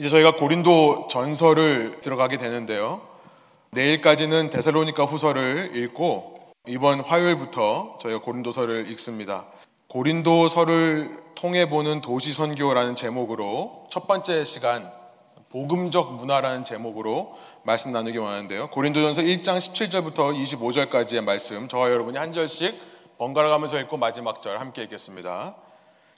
이제 저희가 고린도 전설을 들어가게 되는데요. 내일까지는 데살로니가 후서를 읽고 이번 화요일부터 저희가 고린도서를 읽습니다. 고린도서를 통해 보는 도시 선교라는 제목으로 첫 번째 시간 복음적 문화라는 제목으로 말씀 나누기 원하는데요. 고린도전서 1장 17절부터 25절까지의 말씀 저와 여러분이 한 절씩 번갈아 가면서 읽고 마지막 절 함께 읽겠습니다.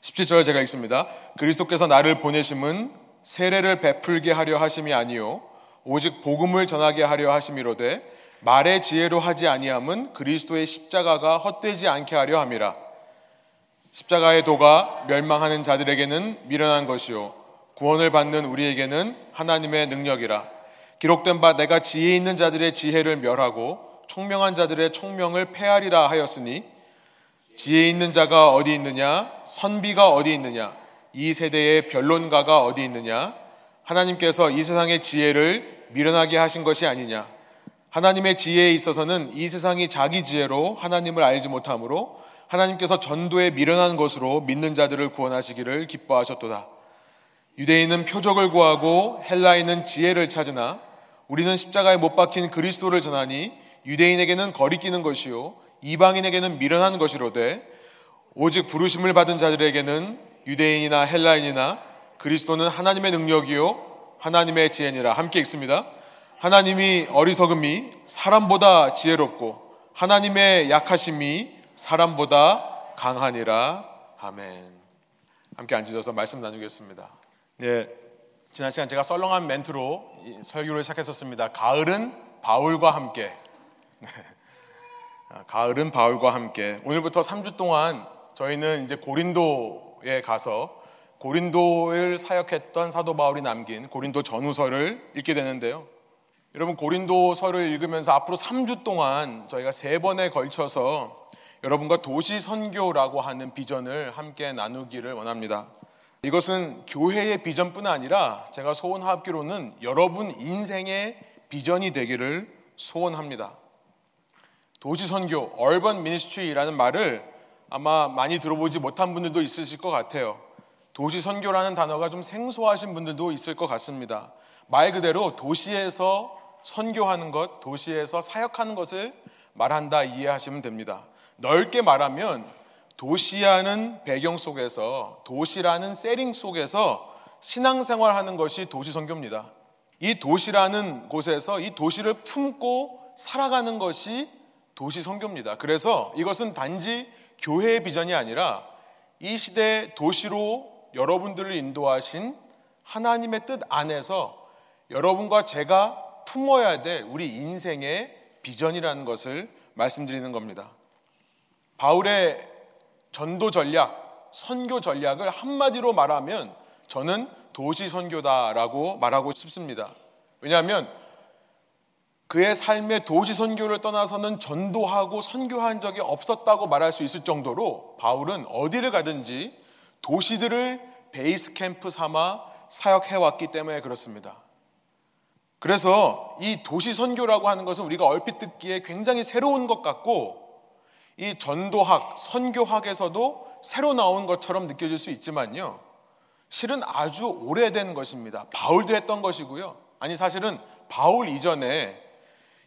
17절 제가 읽습니다. 그리스도께서 나를 보내심은 세례를 베풀게 하려 하심이 아니요 오직 복음을 전하게 하려 하심이로되 말의 지혜로 하지 아니함은 그리스도의 십자가가 헛되지 않게 하려 함이라. 십자가의 도가 멸망하는 자들에게는 미련한 것이요 구원을 받는 우리에게는 하나님의 능력이라. 기록된 바 내가 지혜 있는 자들의 지혜를 멸하고 총명한 자들의 총명을 폐하리라 하였으니 지혜 있는 자가 어디 있느냐? 선비가 어디 있느냐 이 세대의 변론가가 어디 있느냐? 하나님께서 이 세상의 지혜를 미련하게 하신 것이 아니냐? 하나님의 지혜에 있어서는 이 세상이 자기 지혜로 하나님을 알지 못하므로 하나님께서 전도에 미련한 것으로 믿는 자들을 구원하시기를 기뻐하셨도다. 유대인은 표적을 구하고 헬라인은 지혜를 찾으나 우리는 십자가에 못 박힌 그리스도를 전하니 유대인에게는 거리끼는 것이요 이방인에게는 미련한 것이로되 오직 부르심을 받은 자들에게는 유대인이나 헬라인이나 그리스도는 하나님의 능력이요 하나님의 지혜니라 함께 읽습니다. 하나님이 어리석음이 사람보다 지혜롭고 하나님의 약하심이 사람보다 강하니라 아멘. 함께 앉으셔서 말씀 나누겠습니다. 네, 지난 시간 제가 썰렁한 멘트로 설교를 시작했었습니다. 가을은 바울과 함께. 네. 아, 가을은 바울과 함께. 오늘부터 3주 동안 저희는 이제 고린도 고린도에 가서 고린도를 사역했던 사도 바울이 남긴 고린도 전후서를 읽게 되는데요. 여러분 고린도서를 읽으면서 앞으로 3주 동안 저희가 세 번에 걸쳐서 여러분과 도시 선교라고 하는 비전을 함께 나누기를 원합니다. 이것은 교회의 비전뿐 아니라 제가 소원하기로는 여러분 인생의 비전이 되기를 소원합니다. 도시 선교, 얼번 미니스트리라는 말을 아마 많이 들어보지 못한 분들도 있으실 것 같아요. 도시 선교라는 단어가 좀 생소하신 분들도 있을 것 같습니다. 말 그대로 도시에서 선교하는 것, 도시에서 사역하는 것을 말한다 이해하시면 됩니다. 넓게 말하면 도시라는 배경 속에서 도시라는 세링 속에서 신앙생활 하는 것이 도시 선교입니다. 이 도시라는 곳에서 이 도시를 품고 살아가는 것이 도시 선교입니다. 그래서 이것은 단지 교회의 비전이 아니라 이 시대 도시로 여러분들을 인도하신 하나님의 뜻 안에서 여러분과 제가 품어야 될 우리 인생의 비전이라는 것을 말씀드리는 겁니다. 바울의 전도 전략, 선교 전략을 한마디로 말하면 저는 도시 선교다라고 말하고 싶습니다. 왜냐하면 그의 삶의 도시 선교를 떠나서는 전도하고 선교한 적이 없었다고 말할 수 있을 정도로 바울은 어디를 가든지 도시들을 베이스 캠프 삼아 사역해 왔기 때문에 그렇습니다. 그래서 이 도시 선교라고 하는 것은 우리가 얼핏 듣기에 굉장히 새로운 것 같고 이 전도학, 선교학에서도 새로 나온 것처럼 느껴질 수 있지만요. 실은 아주 오래된 것입니다. 바울도 했던 것이고요. 아니 사실은 바울 이전에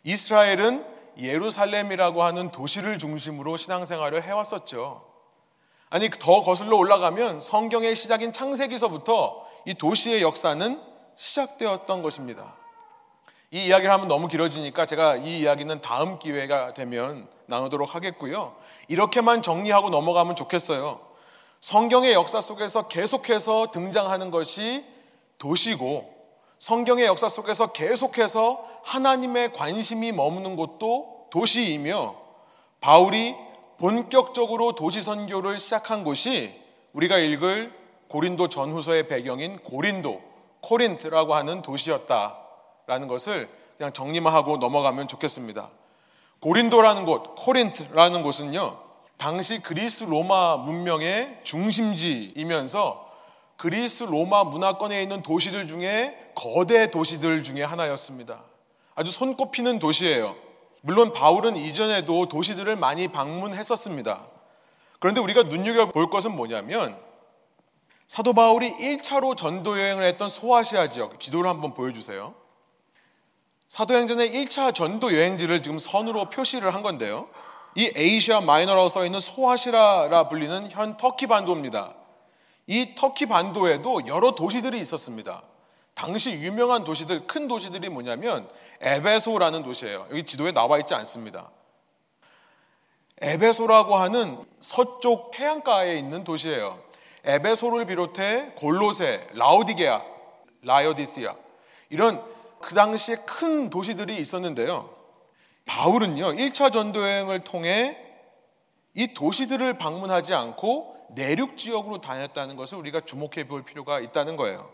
이스라엘은 예루살렘이라고 하는 도시를 중심으로 신앙생활을 해왔었죠. 아니, 더 거슬러 올라가면 성경의 시작인 창세기서부터 이 도시의 역사는 시작되었던 것입니다. 이 이야기를 하면 너무 길어지니까 제가 이 이야기는 다음 기회가 되면 나누도록 하겠고요. 이렇게만 정리하고 넘어가면 좋겠어요. 성경의 역사 속에서 계속해서 등장하는 것이 도시고 성경의 역사 속에서 계속해서 하나님의 관심이 머무는 곳도 도시이며 바울이 본격적으로 도시 선교를 시작한 곳이 우리가 읽을 고린도 전후서의 배경인 고린도, 코린트라고 하는 도시였다라는 것을 그냥 정리만 하고 넘어가면 좋겠습니다. 고린도라는 곳, 코린트라는 곳은요, 당시 그리스 로마 문명의 중심지이면서 그리스 로마 문화권에 있는 도시들 중에 거대 도시들 중에 하나였습니다. 아주 손꼽히는 도시예요. 물론 바울은 이전에도 도시들을 많이 방문했었습니다. 그런데 우리가 눈여겨볼 것은 뭐냐면 사도 바울이 1차로 전도 여행을 했던 소아시아 지역 지도를 한번 보여주세요. 사도행전의 1차 전도 여행지를 지금 선으로 표시를 한 건데요. 이 에이시아 마이너라고 써 있는 소아시라라 불리는 현 터키 반도입니다. 이 터키 반도에도 여러 도시들이 있었습니다. 당시 유명한 도시들, 큰 도시들이 뭐냐면 에베소라는 도시예요. 여기 지도에 나와 있지 않습니다. 에베소라고 하는 서쪽 해안가에 있는 도시예요. 에베소를 비롯해 골로세, 라우디게아, 라이오디시아 이런 그 당시에 큰 도시들이 있었는데요. 바울은요, 1차 전도여행을 통해 이 도시들을 방문하지 않고 내륙 지역으로 다녔다는 것을 우리가 주목해 볼 필요가 있다는 거예요.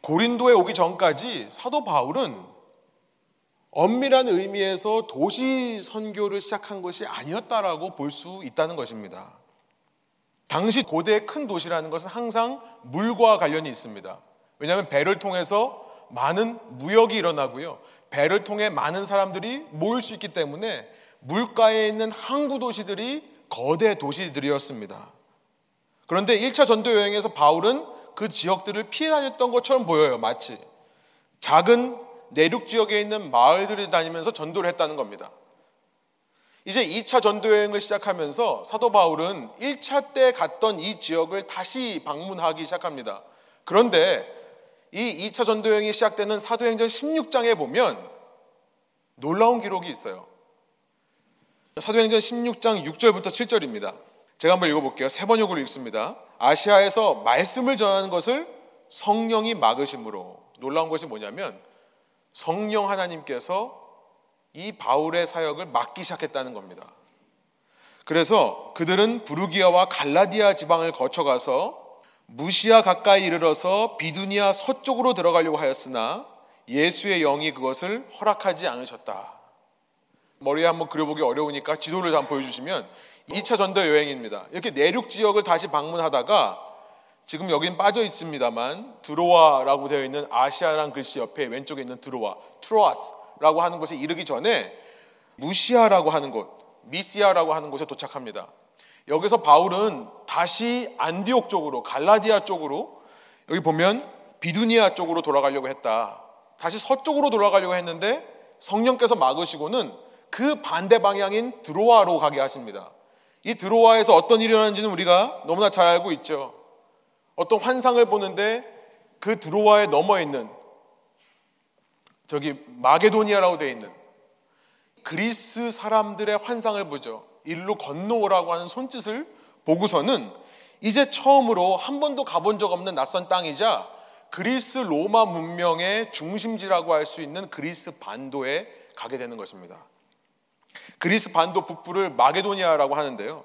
고린도에 오기 전까지 사도 바울은 엄밀한 의미에서 도시 선교를 시작한 것이 아니었다라고 볼 수 있다는 것입니다. 당시 고대의 큰 도시라는 것은 항상 물과 관련이 있습니다. 왜냐하면 배를 통해서 많은 무역이 일어나고요. 배를 통해 많은 사람들이 모일 수 있기 때문에 물가에 있는 항구 도시들이 거대 도시들이었습니다. 그런데 1차 전도 여행에서 바울은 그 지역들을 피해 다녔던 것처럼 보여요. 마치 작은 내륙 지역에 있는 마을들을 다니면서 전도를 했다는 겁니다. 이제 2차 전도 여행을 시작하면서 사도 바울은 1차 때 갔던 이 지역을 다시 방문하기 시작합니다. 그런데 이 2차 전도 여행이 시작되는 사도행전 16장에 보면 놀라운 기록이 있어요. 사도행전 16장 6절부터 7절입니다. 제가 한번 읽어볼게요. 세 번역으로 읽습니다. 아시아에서 말씀을 전하는 것을 성령이 막으심으로 놀라운 것이 뭐냐면 성령 하나님께서 이 바울의 사역을 막기 시작했다는 겁니다. 그래서 그들은 부르기아와 갈라디아 지방을 거쳐가서 무시아 가까이 이르러서 비두니아 서쪽으로 들어가려고 하였으나 예수의 영이 그것을 허락하지 않으셨다. 머리에 한번 그려보기 어려우니까 지도를 한번 보여주시면 2차 전도 여행입니다. 이렇게 내륙 지역을 다시 방문하다가 지금 여긴 빠져 있습니다만 드로아라고 되어 있는 아시아란 글씨 옆에 왼쪽에 있는 드로아, 트로아스라고 하는 곳에 이르기 전에 무시아라고 하는 곳, 미시아라고 하는 곳에 도착합니다. 여기서 바울은 다시 안디옥 쪽으로 갈라디아 쪽으로 여기 보면 비두니아 쪽으로 돌아가려고 했다. 다시 서쪽으로 돌아가려고 했는데 성령께서 막으시고는 그 반대 방향인 드로아로 가게 하십니다. 이 드로아에서 어떤 일이 일어나는지는 우리가 너무나 잘 알고 있죠. 어떤 환상을 보는데 그 드로아에 넘어 있는 저기 마게도니아라고 되어 있는 그리스 사람들의 환상을 보죠. 일로 건너오라고 하는 손짓을 보고서는 이제 처음으로 한 번도 가본 적 없는 낯선 땅이자 그리스 로마 문명의 중심지라고 할 수 있는 그리스 반도에 가게 되는 것입니다. 그리스 반도 북부를 마게도니아라고 하는데요.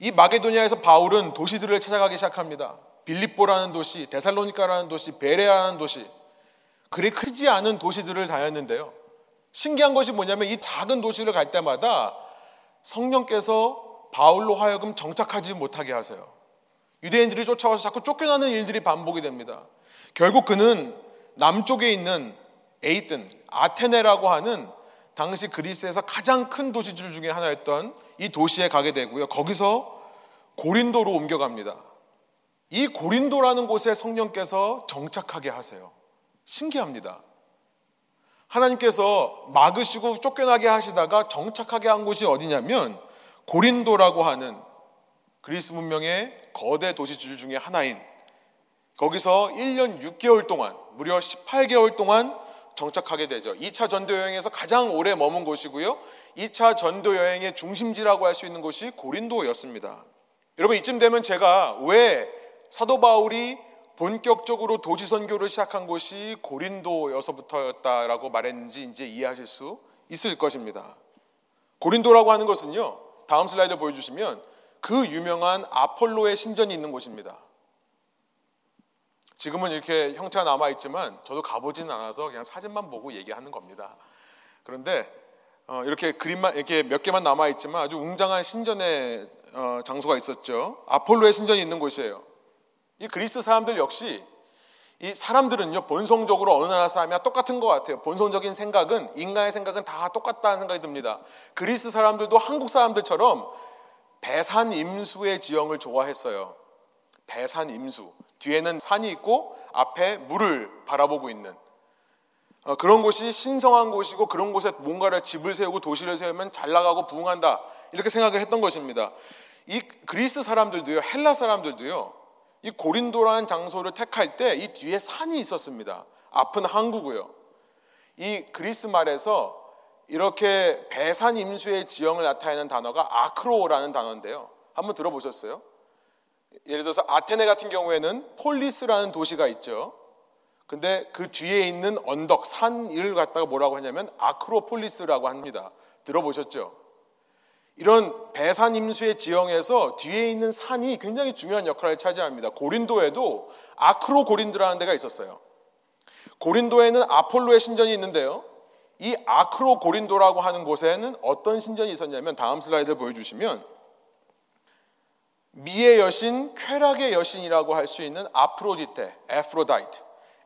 이 마게도니아에서 바울은 도시들을 찾아가기 시작합니다. 빌립보라는 도시, 데살로니카라는 도시, 베레아라는 도시, 그리 크지 않은 도시들을 다녔는데요. 신기한 것이 뭐냐면 이 작은 도시를 갈 때마다 성령께서 바울로 하여금 정착하지 못하게 하세요. 유대인들이 쫓아와서 자꾸 쫓겨나는 일들이 반복이 됩니다. 결국 그는 남쪽에 있는 에이튼, 아테네라고 하는 당시 그리스에서 가장 큰 도시들 중에 하나였던 이 도시에 가게 되고요. 거기서 고린도로 옮겨갑니다. 이 고린도라는 곳에 성령께서 정착하게 하세요. 신기합니다. 하나님께서 막으시고 쫓겨나게 하시다가 정착하게 한 곳이 어디냐면 고린도라고 하는 그리스 문명의 거대 도시들 중에 하나인 거기서 1년 6개월 동안 무려 18개월 동안 정착하게 되죠. 2차 전도 여행에서 가장 오래 머문 곳이고요. 2차 전도 여행의 중심지라고 할 수 있는 곳이 고린도였습니다. 여러분 이쯤 되면 제가 왜 사도 바울이 본격적으로 도시 선교를 시작한 곳이 고린도여서부터였다라고 말했는지 이제 이해하실 수 있을 것입니다. 고린도라고 하는 것은요. 다음 슬라이드 보여주시면 그 유명한 아폴로의 신전이 있는 곳입니다. 지금은 이렇게 형체가 남아 있지만 저도 가보지는 않아서 그냥 사진만 보고 얘기하는 겁니다. 그런데 어, 이렇게 그림만 이렇게 몇 개만 남아 있지만 아주 웅장한 신전의 어, 장소가 있었죠. 아폴로의 신전이 있는 곳이에요. 이 그리스 사람들 역시 이 사람들은요 본성적으로 어느 나라 사람이나 똑같은 것 같아요. 본성적인 생각은 인간의 생각은 다 똑같다는 생각이 듭니다. 그리스 사람들도 한국 사람들처럼 배산 임수의 지형을 좋아했어요. 배산 임수. 뒤에는 산이 있고 앞에 물을 바라보고 있는 어, 그런 곳이 신성한 곳이고 그런 곳에 뭔가를 집을 세우고 도시를 세우면 잘 나가고 부흥한다 이렇게 생각을 했던 것입니다. 이 그리스 사람들도요, 헬라 사람들도요, 이 고린도라는 장소를 택할 때 이 뒤에 산이 있었습니다. 앞은 항구고요. 이 그리스 말에서 이렇게 배산 임수의 지형을 나타내는 단어가 아크로라는 단어인데요. 한번 들어보셨어요? 예를 들어서 아테네 같은 경우에는 폴리스라는 도시가 있죠. 근데 그 뒤에 있는 언덕, 산을 갖다가 뭐라고 하냐면 아크로폴리스라고 합니다. 들어보셨죠? 이런 배산 임수의 지형에서 뒤에 있는 산이 굉장히 중요한 역할을 차지합니다. 고린도에도 아크로 고린도라는 데가 있었어요. 고린도에는 아폴로의 신전이 있는데요. 이 아크로 고린도라고 하는 곳에는 어떤 신전이 있었냐면 다음 슬라이드를 보여주시면 미의 여신, 쾌락의 여신이라고 할 수 있는 아프로디테, Aphrodite,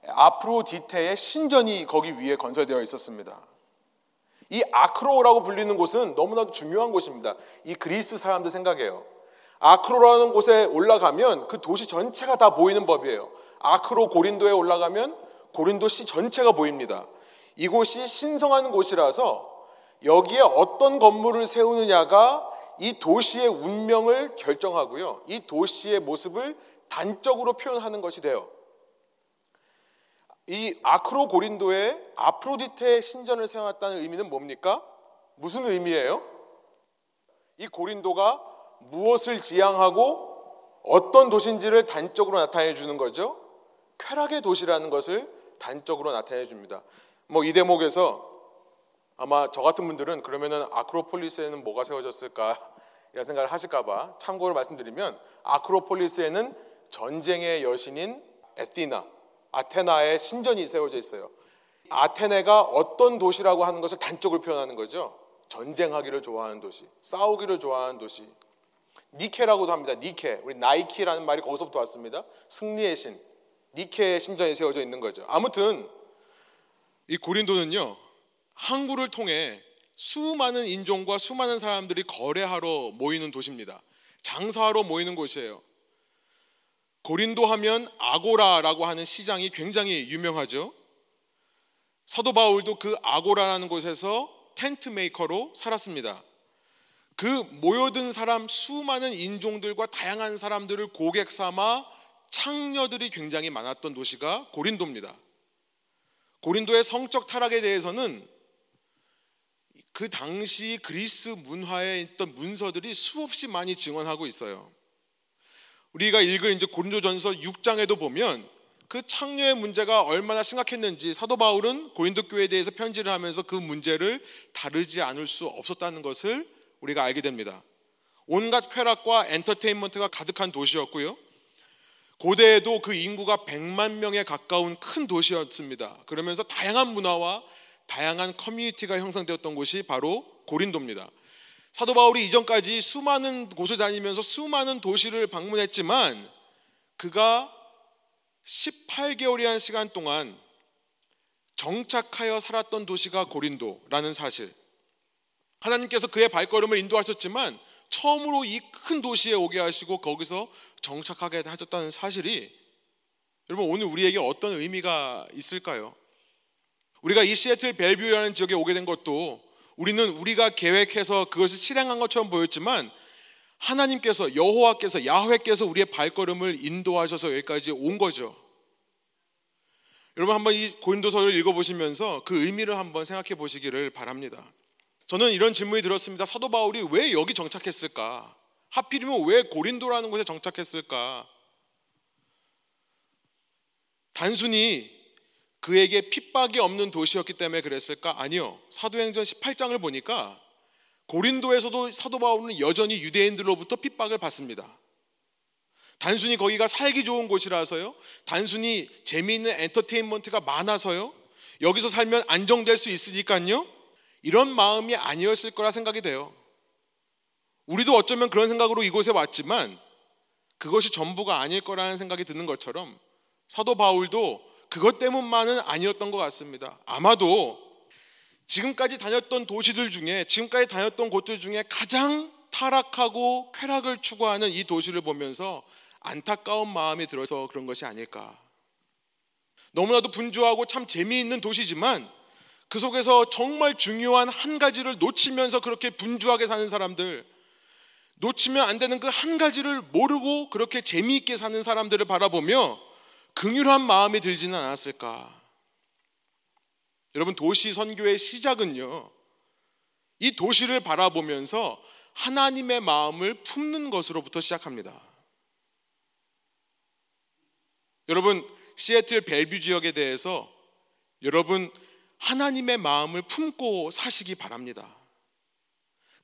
아프로디테의 신전이 거기 위에 건설되어 있었습니다. 이 아크로라고 불리는 곳은 너무나도 중요한 곳입니다. 이 그리스 사람들 생각해요. 아크로라는 곳에 올라가면 그 도시 전체가 다 보이는 법이에요. 아크로 고린도에 올라가면 고린도 시 전체가 보입니다. 이곳이 신성한 곳이라서 여기에 어떤 건물을 세우느냐가 이 도시의 운명을 결정하고요. 이 도시의 모습을 단적으로 표현하는 것이 돼요. 이 아크로 고린도에 아프로디테 신전을 세워놨다는 의미는 뭡니까? 무슨 의미예요? 이 고린도가 무엇을 지향하고 어떤 도시인지를 단적으로 나타내 주는 거죠. 쾌락의 도시라는 것을 단적으로 나타내 줍니다. 뭐 이 대목에서 아마 저 같은 분들은 그러면은 아크로폴리스에는 뭐가 세워졌을까 이런 생각을 하실까봐 참고로 말씀드리면 아크로폴리스에는 전쟁의 여신인 에티나 아테나의 신전이 세워져 있어요. 아테네가 어떤 도시라고 하는 것을 단적으로 표현하는 거죠. 전쟁하기를 좋아하는 도시, 싸우기를 좋아하는 도시. 니케라고도 합니다. 니케. 우리 나이키라는 말이 거기서부터 왔습니다. 승리의 신. 니케의 신전이 세워져 있는 거죠. 아무튼 이 고린도는요. 항구를 통해 수많은 인종과 수많은 사람들이 거래하러 모이는 도시입니다. 장사하러 모이는 곳이에요. 고린도 하면 아고라라고 하는 시장이 굉장히 유명하죠. 사도 바울도 그 아고라라는 곳에서 tent maker로 살았습니다. 그 모여든 사람 수많은 인종들과 다양한 사람들을 고객 삼아 창녀들이 굉장히 많았던 도시가 고린도입니다. 고린도의 성적 타락에 대해서는 그 당시 그리스 문화에 있던 문서들이 수없이 많이 증언하고 있어요. 우리가 읽을 이제 고린도전서 6장에도 보면 그 창녀의 문제가 얼마나 심각했는지 사도 바울은 고린도 교회에 대해서 편지를 하면서 그 문제를 다루지 않을 수 없었다는 것을 우리가 알게 됩니다. 온갖 쾌락과 엔터테인먼트가 가득한 도시였고요. 고대에도 그 인구가 100만 명에 가까운 큰 도시였습니다. 그러면서 다양한 문화와 다양한 커뮤니티가 형성되었던 곳이 바로 고린도입니다. 사도 바울이 이전까지 수많은 곳을 다니면서 수많은 도시를 방문했지만 그가 18개월이라는 시간 동안 정착하여 살았던 도시가 고린도라는 사실. 하나님께서 그의 발걸음을 인도하셨지만 처음으로 이 큰 도시에 오게 하시고 거기서 정착하게 하셨다는 사실이 여러분 오늘 우리에게 어떤 의미가 있을까요? 우리가 이 시애틀 벨뷰라는 지역에 오게 된 것도 우리는 우리가 계획해서 그것을 실행한 것처럼 보였지만 하나님께서 여호와께서 야훼께서 우리의 발걸음을 인도하셔서 여기까지 온 거죠. 여러분 한번 이 고린도서를 읽어보시면서 그 의미를 한번 생각해 보시기를 바랍니다. 저는 이런 질문이 들었습니다. 사도 바울이 왜 여기 정착했을까? 하필이면 왜 고린도라는 곳에 정착했을까? 단순히 그에게 핍박이 없는 도시였기 때문에 그랬을까? 아니요. 사도행전 18장을 보니까 고린도에서도 사도 바울은 여전히 유대인들로부터 핍박을 받습니다. 단순히 거기가 살기 좋은 곳이라서요. 단순히 재미있는 엔터테인먼트가 많아서요. 여기서 살면 안정될 수 있으니까요. 이런 마음이 아니었을 거라 생각이 돼요. 우리도 어쩌면 그런 생각으로 이곳에 왔지만 그것이 전부가 아닐 거라는 생각이 드는 것처럼 사도 바울도 그것 때문만은 아니었던 것 같습니다. 아마도 지금까지 다녔던 도시들 중에 지금까지 다녔던 곳들 중에 가장 타락하고 쾌락을 추구하는 이 도시를 보면서 안타까운 마음이 들어서 그런 것이 아닐까. 너무나도 분주하고 참 재미있는 도시지만 그 속에서 정말 중요한 한 가지를 놓치면서 그렇게 분주하게 사는 사람들, 놓치면 안 되는 그 한 가지를 모르고 그렇게 재미있게 사는 사람들을 바라보며 긍휼한 마음이 들지는 않았을까? 여러분 도시 선교의 시작은요. 이 도시를 바라보면서 하나님의 마음을 품는 것으로부터 시작합니다. 여러분 시애틀 벨뷰 지역에 대해서 여러분 하나님의 마음을 품고 사시기 바랍니다.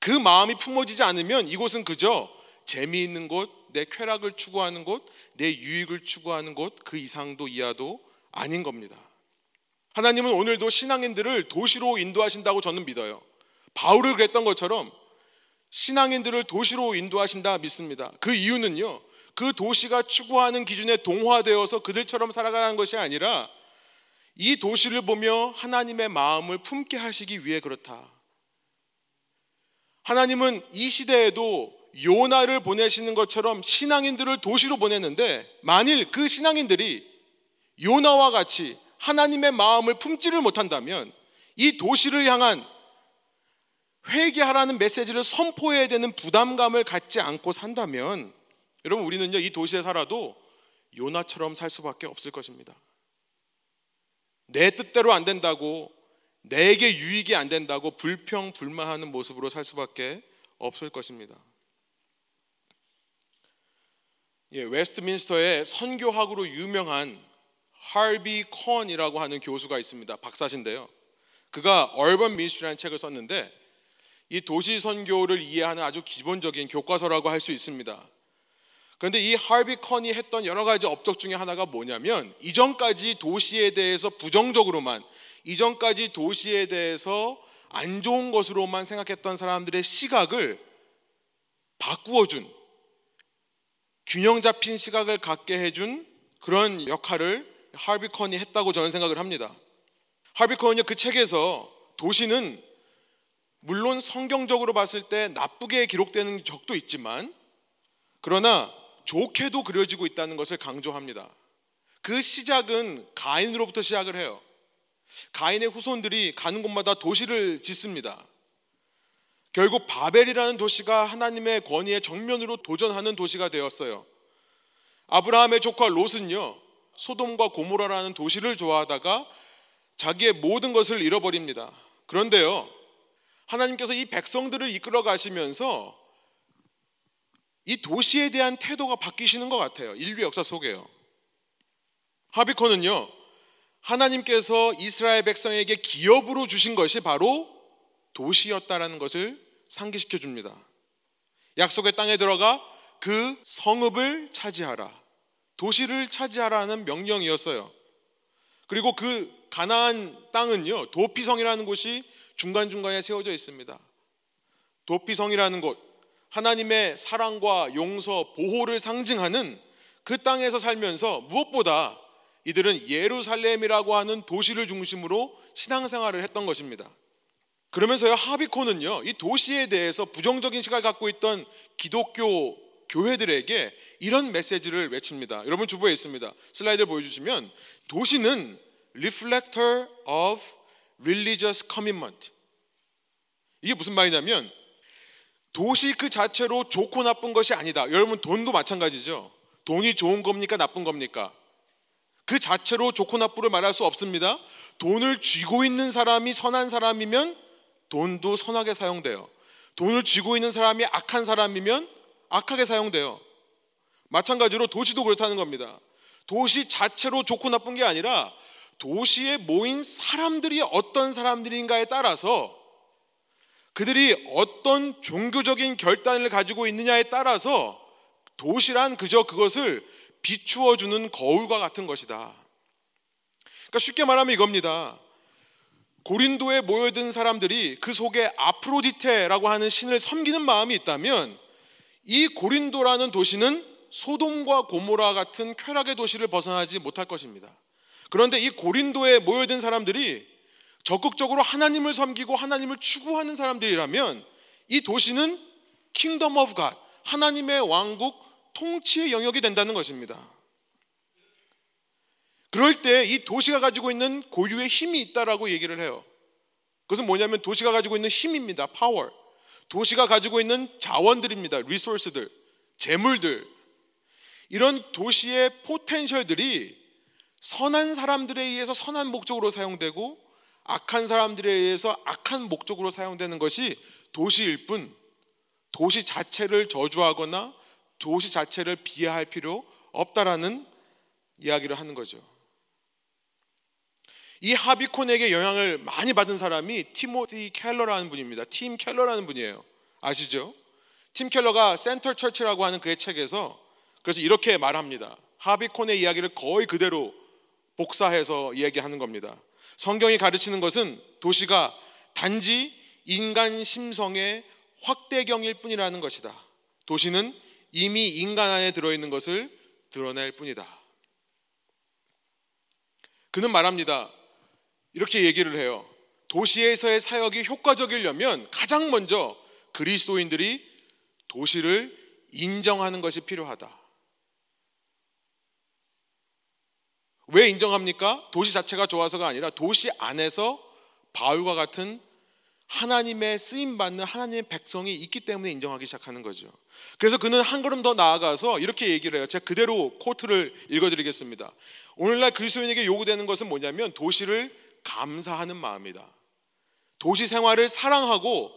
그 마음이 품어지지 않으면 이곳은 그저 재미있는 곳, 내 쾌락을 추구하는 곳, 내 유익을 추구하는 곳, 그 이상도 이하도 아닌 겁니다. 하나님은 오늘도 신앙인들을 도시로 인도하신다고 저는 믿어요. 바울을 그랬던 것처럼 신앙인들을 도시로 인도하신다 믿습니다. 그 이유는요. 그 도시가 추구하는 기준에 동화되어서 그들처럼 살아가는 것이 아니라 이 도시를 보며 하나님의 마음을 품게 하시기 위해 그렇다. 하나님은 이 시대에도 요나를 보내시는 것처럼 신앙인들을 도시로 보냈는데 만일 그 신앙인들이 요나와 같이 하나님의 마음을 품지를 못한다면 이 도시를 향한 회개하라는 메시지를 선포해야 되는 부담감을 갖지 않고 산다면 여러분 우리는요 이 도시에 살아도 요나처럼 살 수밖에 없을 것입니다. 내 뜻대로 안 된다고 내게 유익이 안 된다고 불평 불만하는 모습으로 살 수밖에 없을 것입니다. 예, 웨스트민스터의 선교학으로 유명한 하비 콘이라고 하는 교수가 있습니다. 박사신데요. 그가 Urban Ministry라는 책을 썼는데 이 도시 선교를 이해하는 아주 기본적인 교과서라고 할 수 있습니다. 그런데 이 하비 콘이 했던 여러 가지 업적 중에 하나가 뭐냐면 이전까지 도시에 대해서 부정적으로만 이전까지 도시에 대해서 안 좋은 것으로만 생각했던 사람들의 시각을 바꾸어 준 균형 잡힌 시각을 갖게 해준 그런 역할을 할비컨이 했다고 저는 생각을 합니다. 할비컨이 그 책에서 도시는 물론 성경적으로 봤을 때 나쁘게 기록되는 적도 있지만 그러나 좋게도 그려지고 있다는 것을 강조합니다. 그 시작은 가인으로부터 시작을 해요. 가인의 후손들이 가는 곳마다 도시를 짓습니다. 결국 바벨이라는 도시가 하나님의 권위에 정면으로 도전하는 도시가 되었어요. 아브라함의 조카 롯은요, 소돔과 고모라라는 도시를 좋아하다가 자기의 모든 것을 잃어버립니다. 그런데요, 하나님께서 이 백성들을 이끌어 가시면서 이 도시에 대한 태도가 바뀌시는 것 같아요. 인류 역사 속에요. 하비코는요, 하나님께서 이스라엘 백성에게 기업으로 주신 것이 바로 도시였다라는 것을 상기시켜 줍니다. 약속의 땅에 들어가 그 성읍을 차지하라. 도시를 차지하라는 명령이었어요. 그리고 그 가나안 땅은요. 도피성이라는 곳이 중간중간에 세워져 있습니다. 도피성이라는 곳 하나님의 사랑과 용서, 보호를 상징하는 그 땅에서 살면서 무엇보다 이들은 예루살렘이라고 하는 도시를 중심으로 신앙생활을 했던 것입니다. 그러면서요 하비코는요 이 도시에 대해서 부정적인 시각을 갖고 있던 기독교 교회들에게 이런 메시지를 외칩니다. 여러분 주부에 있습니다. 슬라이드를 보여주시면 도시는 reflector of religious commitment. 이게 무슨 말이냐면 도시 그 자체로 좋고 나쁜 것이 아니다. 여러분 돈도 마찬가지죠. 돈이 좋은 겁니까 나쁜 겁니까? 그 자체로 좋고 나쁘를 말할 수 없습니다. 돈을 쥐고 있는 사람이 선한 사람이면 돈도 선하게 사용돼요. 돈을 쥐고 있는 사람이 악한 사람이면 악하게 사용돼요. 마찬가지로 도시도 그렇다는 겁니다. 도시 자체로 좋고 나쁜 게 아니라 도시에 모인 사람들이 어떤 사람들인가에 따라서 그들이 어떤 종교적인 결단을 가지고 있느냐에 따라서 도시란 그저 그것을 비추어 주는 거울과 같은 것이다. 그러니까 쉽게 말하면 이겁니다. 고린도에 모여든 사람들이 그 속에 아프로디테라고 하는 신을 섬기는 마음이 있다면 이 고린도라는 도시는 소돔과 고모라 같은 쾌락의 도시를 벗어나지 못할 것입니다. 그런데 이 고린도에 모여든 사람들이 적극적으로 하나님을 섬기고 하나님을 추구하는 사람들이라면 이 도시는 Kingdom of God 하나님의 왕국 통치의 영역이 된다는 것입니다. 그럴 때 이 도시가 가지고 있는 고유의 힘이 있다라고 얘기를 해요. 그것은 뭐냐면 도시가 가지고 있는 힘입니다. 파워. 도시가 가지고 있는 자원들입니다. 리소스들, 재물들. 이런 도시의 포텐셜들이 선한 사람들에 의해서 선한 목적으로 사용되고 악한 사람들에 의해서 악한 목적으로 사용되는 것이 도시일 뿐 도시 자체를 저주하거나 도시 자체를 비하할 필요 없다라는 이야기를 하는 거죠. 이 하비콘에게 영향을 많이 받은 사람이 티모티 켈러라는 분입니다. 팀 켈러라는 분이에요. 아시죠? 팀 켈러가 센터 처치라고 하는 그의 책에서 그래서 이렇게 말합니다. 하비콘의 이야기를 거의 그대로 복사해서 이야기하는 겁니다. 성경이 가르치는 것은 도시가 단지 인간 심성의 확대경일 뿐이라는 것이다. 도시는 이미 인간 안에 들어있는 것을 드러낼 뿐이다. 그는 말합니다. 이렇게 얘기를 해요. 도시에서의 사역이 효과적이려면 가장 먼저 그리스도인들이 도시를 인정하는 것이 필요하다. 왜 인정합니까? 도시 자체가 좋아서가 아니라 도시 안에서 바울과 같은 하나님의 쓰임 받는 하나님의 백성이 있기 때문에 인정하기 시작하는 거죠. 그래서 그는 한 걸음 더 나아가서 이렇게 얘기를 해요. 제가 그대로 코트를 읽어드리겠습니다. 오늘날 그리스도인에게 요구되는 것은 뭐냐면 도시를 감사하는 마음이다. 도시 생활을 사랑하고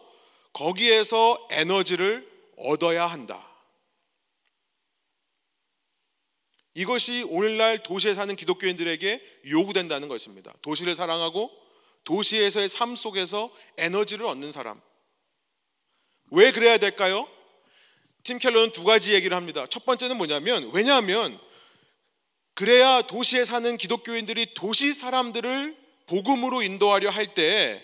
거기에서 에너지를 얻어야 한다. 이것이 오늘날 도시에 사는 기독교인들에게 요구된다는 것입니다. 도시를 사랑하고 도시에서의 삶 속에서 에너지를 얻는 사람. 왜 그래야 될까요? 팀 켈러는 두 가지 얘기를 합니다. 첫 번째는 뭐냐면, 왜냐하면, 그래야 도시에 사는 기독교인들이 도시 사람들을 복음으로 인도하려 할 때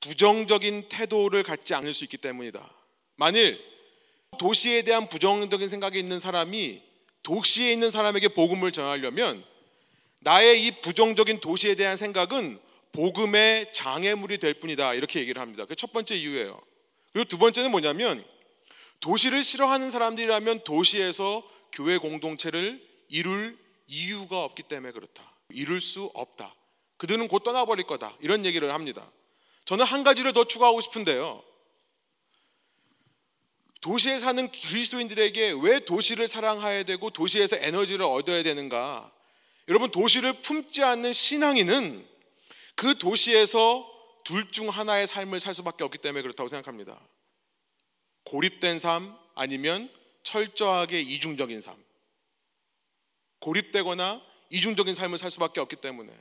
부정적인 태도를 갖지 않을 수 있기 때문이다. 만일 도시에 대한 부정적인 생각이 있는 사람이 도시에 있는 사람에게 복음을 전하려면 나의 이 부정적인 도시에 대한 생각은 복음의 장애물이 될 뿐이다. 이렇게 얘기를 합니다. 그 첫 번째 이유예요. 그리고 두 번째는 뭐냐면 도시를 싫어하는 사람들이라면 도시에서 교회 공동체를 이룰 이유가 없기 때문에 그렇다. 이룰 수 없다. 그들은 곧 떠나버릴 거다. 이런 얘기를 합니다. 저는 한 가지를 더 추가하고 싶은데요. 도시에 사는 그리스도인들에게 왜 도시를 사랑해야 되고 도시에서 에너지를 얻어야 되는가? 여러분 도시를 품지 않는 신앙인은 그 도시에서 둘 중 하나의 삶을 살 수밖에 없기 때문에 그렇다고 생각합니다. 고립된 삶 아니면 철저하게 이중적인 삶. 고립되거나 이중적인 삶을 살 수밖에 없기 때문에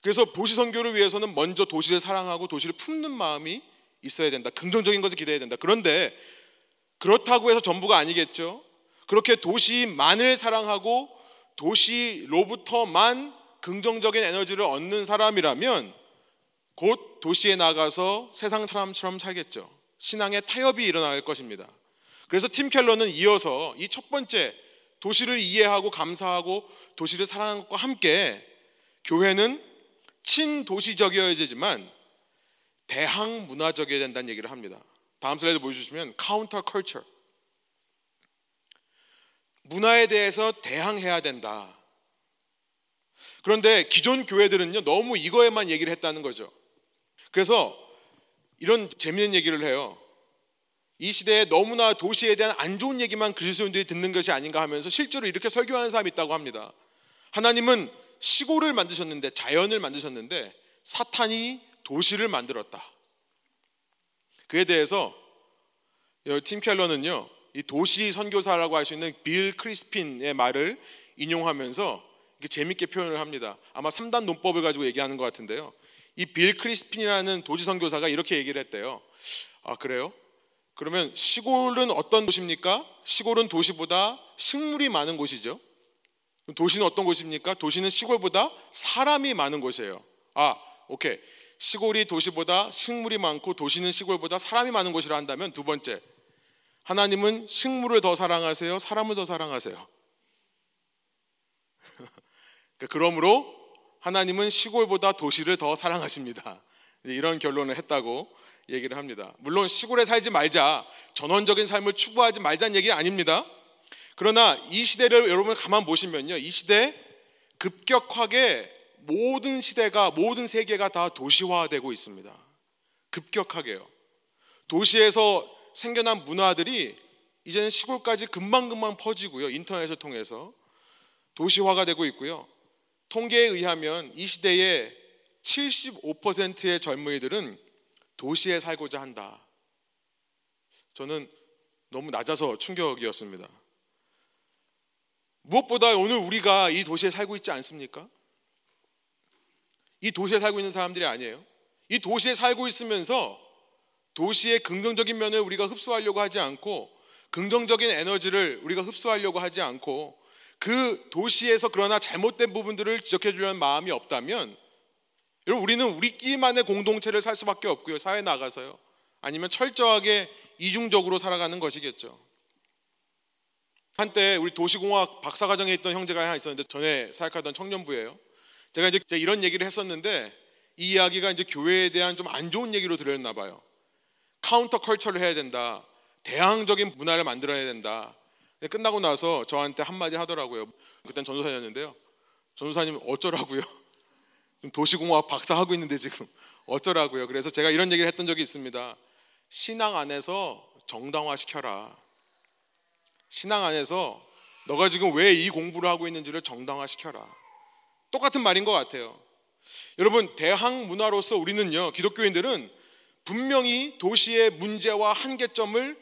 그래서 도시 선교를 위해서는 먼저 도시를 사랑하고 도시를 품는 마음이 있어야 된다. 긍정적인 것을 기대해야 된다. 그런데 그렇다고 해서 전부가 아니겠죠. 그렇게 도시만을 사랑하고 도시로부터만 긍정적인 에너지를 얻는 사람이라면 곧 도시에 나가서 세상 사람처럼 살겠죠. 신앙의 타협이 일어날 것입니다. 그래서 팀 켈러는 이어서 이 첫 번째 도시를 이해하고 감사하고 도시를 사랑하는 것과 함께 교회는 친도시적이어야 되지만 대항 문화적이어야 된다는 얘기를 합니다. 다음 슬라이드 보여주시면 counter culture 문화에 대해서 대항해야 된다. 그런데 기존 교회들은요 너무 이거에만 얘기를 했다는 거죠. 그래서 이런 재미있는 얘기를 해요. 이 시대에 너무나 도시에 대한 안 좋은 얘기만 그리스도인들이 듣는 것이 아닌가 하면서 실제로 이렇게 설교하는 사람이 있다고 합니다. 하나님은 시골을 만드셨는데 자연을 만드셨는데 사탄이 도시를 만들었다. 그에 대해서 팀 켈러는요, 이 도시 선교사라고 할 수 있는 빌 크리스핀의 말을 인용하면서 재밌게 표현을 합니다. 아마 3단 논법을 가지고 얘기하는 것 같은데요. 이 빌 크리스핀이라는 도시 선교사가 이렇게 얘기를 했대요. 아, 그래요? 그러면 시골은 어떤 도시입니까? 시골은 도시보다 식물이 많은 곳이죠. 도시는 어떤 곳입니까? 도시는 시골보다 사람이 많은 곳이에요. 아, 오케이. 시골이 도시보다 식물이 많고 도시는 시골보다 사람이 많은 곳이라 한다면 두 번째. 하나님은 식물을 더 사랑하세요? 사람을 더 사랑하세요? 그러니까 그러므로 하나님은 시골보다 도시를 더 사랑하십니다. 이런 결론을 했다고 얘기를 합니다. 물론 시골에 살지 말자, 전원적인 삶을 추구하지 말자는 얘기 아닙니다. 그러나 이 시대를 여러분 가만 보시면요. 이 시대 급격하게 모든 시대가 모든 세계가 다 도시화되고 있습니다. 급격하게요. 도시에서 생겨난 문화들이 이제는 시골까지 금방금방 퍼지고요. 인터넷을 통해서 도시화가 되고 있고요. 통계에 의하면 이 시대에 75%의 젊은이들은 도시에 살고자 한다. 저는 너무 낮아서 충격이었습니다. 무엇보다 오늘 우리가 이 도시에 살고 있지 않습니까? 이 도시에 살고 있는 사람들이 아니에요. 이 도시에 살고 있으면서 도시의 긍정적인 면을 우리가 흡수하려고 하지 않고 긍정적인 에너지를 우리가 흡수하려고 하지 않고 그 도시에서 그러나 잘못된 부분들을 지적해 주려는 마음이 없다면 여러분 우리는 우리끼리만의 공동체를 살 수밖에 없고요. 사회 나가서요. 아니면 철저하게 이중적으로 살아가는 것이겠죠. 한때 우리 도시공학 박사과정에 있던 형제가 하나 있었는데 전에 사역하던 청년부예요. 제가 이제 이런 얘기를 했었는데 이 이야기가 이제 교회에 대한 좀 안 좋은 얘기로 들렸나 봐요. counter culture를 해야 된다. 대항적인 문화를 만들어야 된다. 끝나고 나서 저한테 한마디 하더라고요. 그땐 전도사였는데요. 전도사님 어쩌라고요? 도시공학 박사 하고 있는데 지금 어쩌라고요? 그래서 제가 이런 얘기를 했던 적이 있습니다. 신앙 안에서 정당화 시켜라. 신앙 안에서 너가 지금 왜 이 공부를 하고 있는지를 정당화 시켜라. 똑같은 말인 것 같아요. 여러분 대항 문화로서 우리는요 기독교인들은 분명히 도시의 문제와 한계점을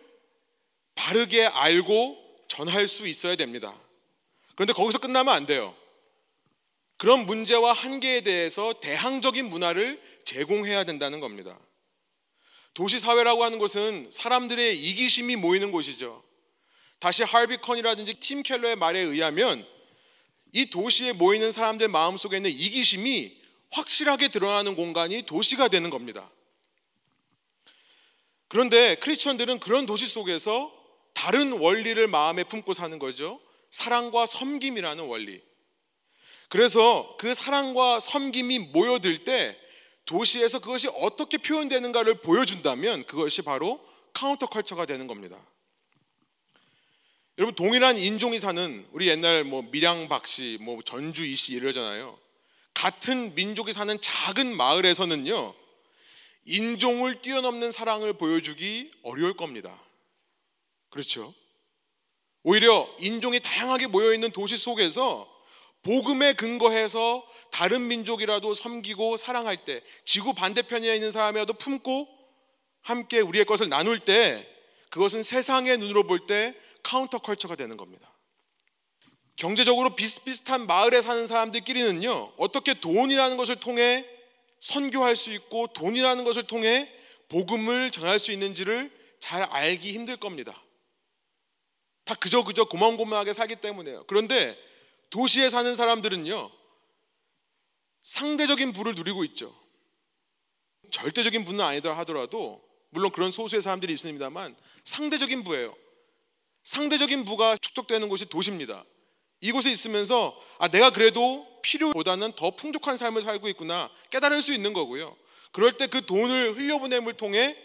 바르게 알고 전할 수 있어야 됩니다. 그런데 거기서 끝나면 안 돼요. 그런 문제와 한계에 대해서 대항적인 문화를 제공해야 된다는 겁니다. 도시 사회라고 하는 것은 사람들의 이기심이 모이는 곳이죠. 다시 할비컨이라든지 팀 켈러의 말에 의하면 이 도시에 모이는 사람들 마음속에 있는 이기심이 확실하게 드러나는 공간이 도시가 되는 겁니다. 그런데 크리스천들은 그런 도시 속에서 다른 원리를 마음에 품고 사는 거죠. 사랑과 섬김이라는 원리. 그래서 그 사랑과 섬김이 모여들 때 도시에서 그것이 어떻게 표현되는가를 보여준다면 그것이 바로 counter culture가 되는 겁니다. 여러분 동일한 인종이 사는 우리 옛날 뭐 밀양 박씨, 뭐 전주 이씨 이러잖아요. 같은 민족이 사는 작은 마을에서는요. 인종을 뛰어넘는 사랑을 보여주기 어려울 겁니다. 그렇죠? 오히려 인종이 다양하게 모여 있는 도시 속에서 복음에 근거해서 다른 민족이라도 섬기고 사랑할 때 지구 반대편에 있는 사람이라도 품고 함께 우리의 것을 나눌 때 그것은 세상의 눈으로 볼 때 counter culture가 되는 겁니다. 경제적으로 비슷비슷한 마을에 사는 사람들끼리는요, 어떻게 돈이라는 것을 통해 선교할 수 있고 돈이라는 것을 통해 복음을 전할 수 있는지를 잘 알기 힘들 겁니다. 다 그저 그저 고만고만하게 살기 때문에요. 그런데 도시에 사는 사람들은요, 상대적인 부를 누리고 있죠. 절대적인 부는 아니더라 하더라도, 물론 그런 소수의 사람들이 있습니다만, 상대적인 부예요. 상대적인 부가 축적되는 곳이 도시입니다. 이곳에 있으면서, 아, 내가 그래도 필요보다는 더 풍족한 삶을 살고 있구나 깨달을 수 있는 거고요. 그럴 때 그 돈을 흘려보냄을 통해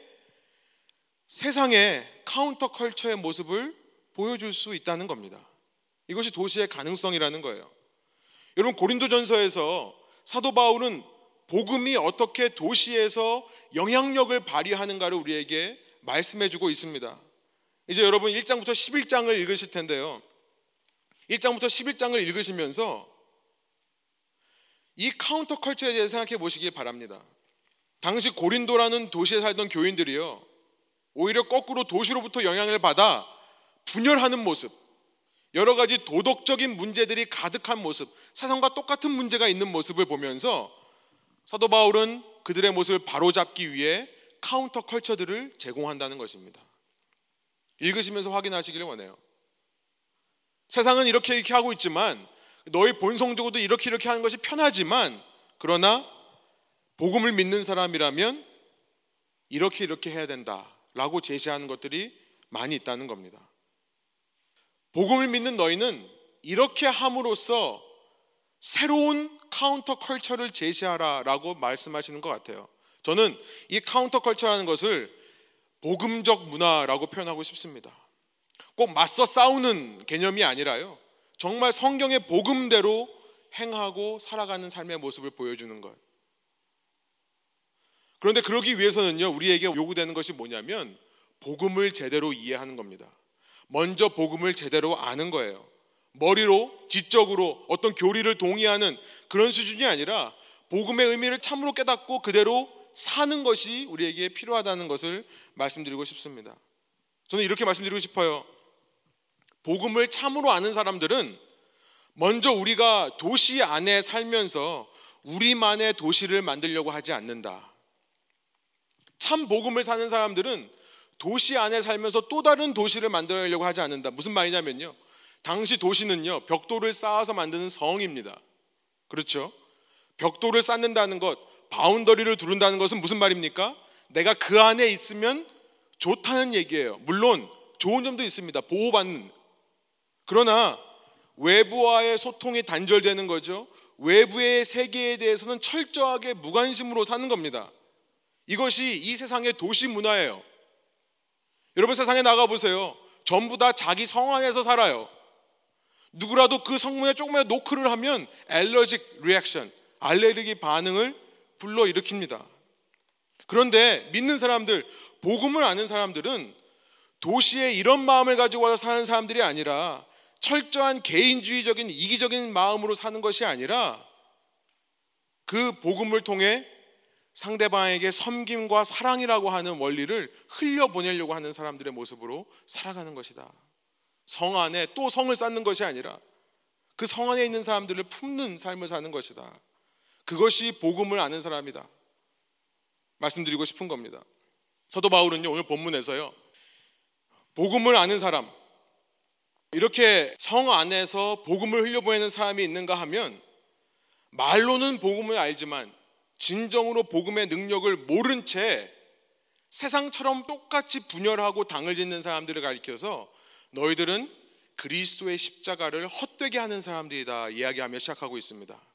세상의 counter culture의 모습을 보여줄 수 있다는 겁니다. 이것이 도시의 가능성이라는 거예요. 여러분 고린도전서에서 사도 바울은 복음이 어떻게 도시에서 영향력을 발휘하는가를 우리에게 말씀해 주고 있습니다. 이제 여러분 1장부터 11장을 읽으실 텐데요. 1장부터 11장을 읽으시면서 이 counter culture에 대해 생각해 보시기 바랍니다. 당시 고린도라는 도시에 살던 교인들이요. 오히려 거꾸로 도시로부터 영향을 받아 분열하는 모습, 여러 가지 도덕적인 문제들이 가득한 모습, 세상과 똑같은 문제가 있는 모습을 보면서 사도 바울은 그들의 모습을 바로잡기 위해 counter culture들을 제공한다는 것입니다. 읽으시면서 확인하시기를 원해요. 세상은 이렇게 이렇게 하고 있지만 너희 본성적으로도 이렇게 이렇게 하는 것이 편하지만 그러나 복음을 믿는 사람이라면 이렇게 이렇게 해야 된다라고 제시하는 것들이 많이 있다는 겁니다. 복음을 믿는 너희는 이렇게 함으로써 새로운 counter culture를 제시하라라고 말씀하시는 것 같아요. 저는 이 counter culture라는 것을 복음적 문화라고 표현하고 싶습니다. 꼭 맞서 싸우는 개념이 아니라요. 정말 성경의 복음대로 행하고 살아가는 삶의 모습을 보여주는 것. 그런데 그러기 위해서는요, 우리에게 요구되는 것이 뭐냐면 복음을 제대로 이해하는 겁니다. 먼저 복음을 제대로 아는 거예요. 머리로 지적으로 어떤 교리를 동의하는 그런 수준이 아니라 복음의 의미를 참으로 깨닫고 그대로 사는 것이 우리에게 필요하다는 것을 말씀드리고 싶습니다. 저는 이렇게 말씀드리고 싶어요. 복음을 참으로 아는 사람들은 먼저 우리가 도시 안에 살면서 우리만의 도시를 만들려고 하지 않는다. 참 복음을 사는 사람들은 도시 안에 살면서 또 다른 도시를 만들려고 하지 않는다. 무슨 말이냐면요. 당시 도시는요, 벽돌을 쌓아서 만드는 성입니다. 그렇죠? 벽돌을 쌓는다는 것, 바운더리를 두른다는 것은 무슨 말입니까? 내가 그 안에 있으면 좋다는 얘기예요. 물론 좋은 점도 있습니다. 보호받는. 그러나 외부와의 소통이 단절되는 거죠. 외부의 세계에 대해서는 철저하게 무관심으로 사는 겁니다. 이것이 이 세상의 도시 문화예요. 여러분 세상에 나가 보세요. 전부 다 자기 성 안에서 살아요. 누구라도 그 성문에 조금만 노크를 하면 알러직 리액션, 알레르기 반응을 불러 일으킵니다. 그런데 믿는 사람들, 복음을 아는 사람들은 도시에 이런 마음을 가지고 와서 사는 사람들이 아니라 철저한 개인주의적인 이기적인 마음으로 사는 것이 아니라 그 복음을 통해 상대방에게 섬김과 사랑이라고 하는 원리를 흘려보내려고 하는 사람들의 모습으로 살아가는 것이다. 성 안에 또 성을 쌓는 것이 아니라 그 성 안에 있는 사람들을 품는 삶을 사는 것이다. 그것이 복음을 아는 사람이다. 말씀드리고 싶은 겁니다. 사도 바울은요, 오늘 본문에서요, 복음을 아는 사람, 이렇게 성 안에서 복음을 흘려보내는 사람이 있는가 하면 말로는 복음을 알지만 진정으로 복음의 능력을 모른 채 세상처럼 똑같이 분열하고 당을 짓는 사람들을 가리켜서 너희들은 그리스도의 십자가를 헛되게 하는 사람들이다 이야기하며 시작하고 있습니다.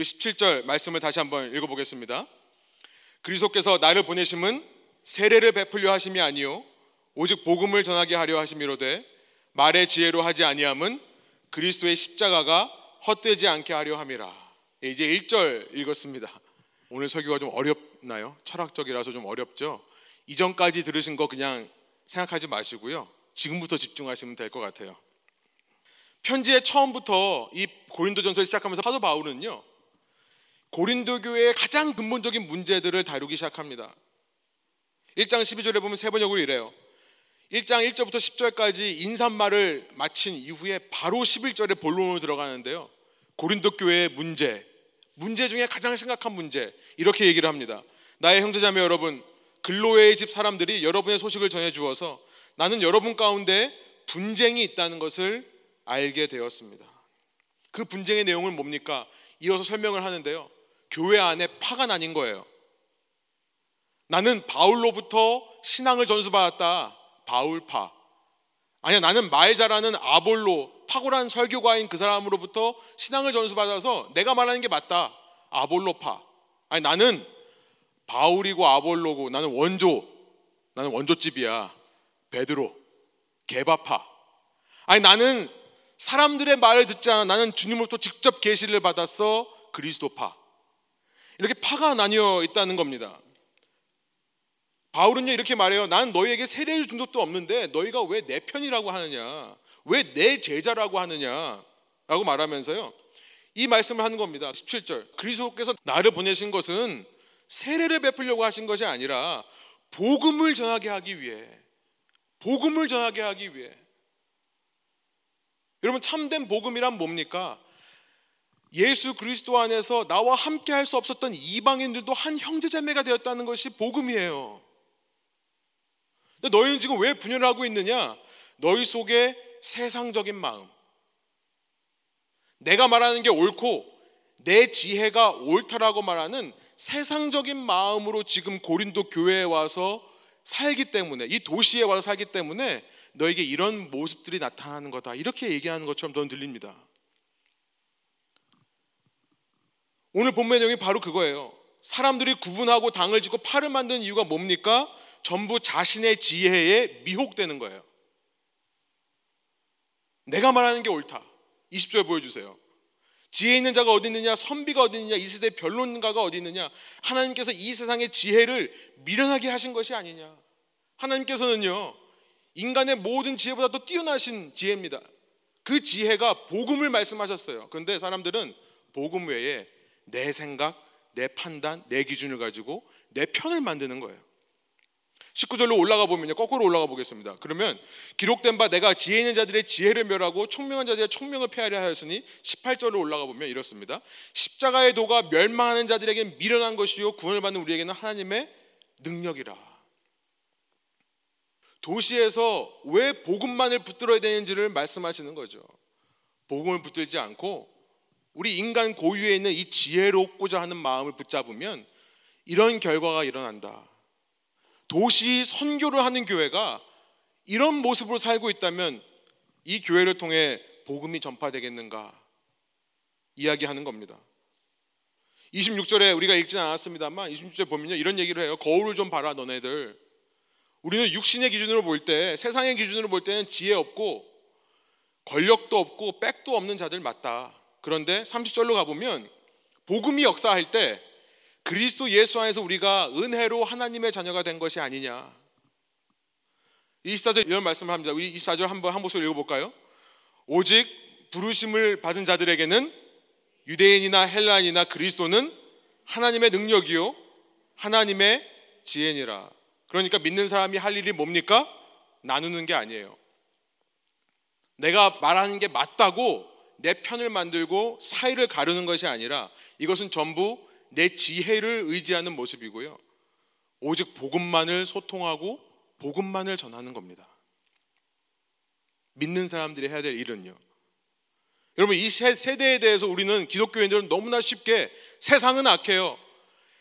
우리 17절 말씀을 다시 한번 읽어보겠습니다. 그리스도께서 나를 보내심은 세례를 베풀려 하심이 아니요 오직 복음을 전하게 하려 하심이로되 말의 지혜로 하지 아니함은 그리스도의 십자가가 헛되지 않게 하려 함이라. 이제 1절 읽었습니다. 오늘 설교가 좀 어렵나요? 철학적이라서 좀 어렵죠. 이전까지 들으신 거 그냥 생각하지 마시고요. 지금부터 집중하시면 될 것 같아요. 편지의 처음부터 이 고린도전서를 시작하면서 사도 바울은요. 고린도 교회의 가장 근본적인 문제들을 다루기 시작합니다. 1장 12절에 보면 세 번역으로 이래요. 1장 1절부터 10절까지 인사말을 마친 이후에 바로 11절에 본론으로 들어가는데요. 고린도 교회의 문제, 문제 중에 가장 심각한 문제 이렇게 얘기를 합니다. 나의 형제자매 여러분, 글로웨의 집 사람들이 여러분의 소식을 전해 주어서 나는 여러분 가운데 분쟁이 있다는 것을 알게 되었습니다. 그 분쟁의 내용은 뭡니까? 이어서 설명을 하는데요. 교회 안에 파가 나뉜 거예요. 나는 바울로부터 신앙을 전수받았다. 바울파. 아니야, 나는 말 잘하는 아볼로, 탁월한 설교가인 그 사람으로부터 신앙을 전수받아서 내가 말하는 게 맞다. 아볼로파. 아니, 나는 바울이고 아볼로고, 나는 원조, 나는 원조집이야. 베드로, 개바파. 아니, 나는 사람들의 말을 듣지 않아. 나는 주님으로부터 직접 계시를 받았어. 그리스도파. 이렇게 파가 나뉘어 있다는 겁니다. 바울은요 이렇게 말해요. 난 너희에게 세례를 준 적도 없는데 너희가 왜 내 편이라고 하느냐? 왜 내 제자라고 하느냐? 라고 말하면서요. 이 말씀을 하는 겁니다. 17절. 그리스도께서 나를 보내신 것은 세례를 베풀려고 하신 것이 아니라 복음을 전하게 하기 위해 복음을 전하게 하기 위해 여러분 참된 복음이란 뭡니까? 예수 그리스도 안에서 나와 함께 할 수 없었던 이방인들도 한 형제자매가 되었다는 것이 복음이에요. 근데 너희는 지금 왜 분열을 하고 있느냐? 너희 속에 세상적인 마음. 내가 말하는 게 옳고 내 지혜가 옳다라고 말하는 세상적인 마음으로 지금 고린도 교회에 와서 살기 때문에 이 도시에 와서 살기 때문에 너에게 이런 모습들이 나타나는 거다. 이렇게 얘기하는 것처럼 저는 들립니다. 오늘 본문의 내용이 바로 그거예요. 사람들이 구분하고 당을 짓고 팔을 만드는 이유가 뭡니까? 전부 자신의 지혜에 미혹되는 거예요. 내가 말하는 게 옳다. 20절 보여주세요. 지혜 있는 자가 어디 있느냐? 선비가 어디 있느냐? 이 세대 변론가가 어디 있느냐? 하나님께서 이 세상의 지혜를 미련하게 하신 것이 아니냐? 하나님께서는요, 인간의 모든 지혜보다 도 뛰어나신 지혜입니다. 그 지혜가 복음을 말씀하셨어요. 그런데 사람들은 복음 외에 내 생각, 내 판단, 내 기준을 가지고 내 편을 만드는 거예요. 19절로 올라가 보면요. 거꾸로 올라가 보겠습니다. 그러면 기록된 바 내가 지혜 있는 자들의 지혜를 멸하고 총명한 자들의 총명을 폐하려 하였으니 18절로 올라가 보면 이렇습니다. 십자가의 도가 멸망하는 자들에게 미련한 것이요 구원을 받는 우리에게는 하나님의 능력이라. 도시에서 왜 복음만을 붙들어야 되는지를 말씀하시는 거죠. 복음을 붙들지 않고 우리 인간 고유에 있는 이 지혜롭고자 하는 마음을 붙잡으면 이런 결과가 일어난다. 도시 선교를 하는 교회가 이런 모습으로 살고 있다면 이 교회를 통해 복음이 전파되겠는가 이야기하는 겁니다. 26절에 우리가 읽지는 않았습니다만 26절에 보면요 이런 얘기를 해요. 거울을 좀 봐라 너네들. 우리는 육신의 기준으로 볼 때 세상의 기준으로 볼 때는 지혜 없고 권력도 없고 백도 없는 자들 맞다. 그런데 30절로 가보면 복음이 역사할 때 그리스도 예수 안에서 우리가 은혜로 하나님의 자녀가 된 것이 아니냐. 24절 이런 말씀을 합니다. 우리 24절 한번 한 목소리 읽어볼까요? 오직 부르심을 받은 자들에게는 유대인이나 헬라인이나 그리스도는 하나님의 능력이요 하나님의 지혜니라. 그러니까 믿는 사람이 할 일이 뭡니까? 나누는 게 아니에요. 내가 말하는 게 맞다고 내 편을 만들고 사이를 가르는 것이 아니라 이것은 전부 내 지혜를 의지하는 모습이고요. 오직 복음만을 소통하고 복음만을 전하는 겁니다. 믿는 사람들이 해야 될 일은요. 여러분 이 세대에 대해서 우리는 기독교인들은 너무나 쉽게 세상은 악해요.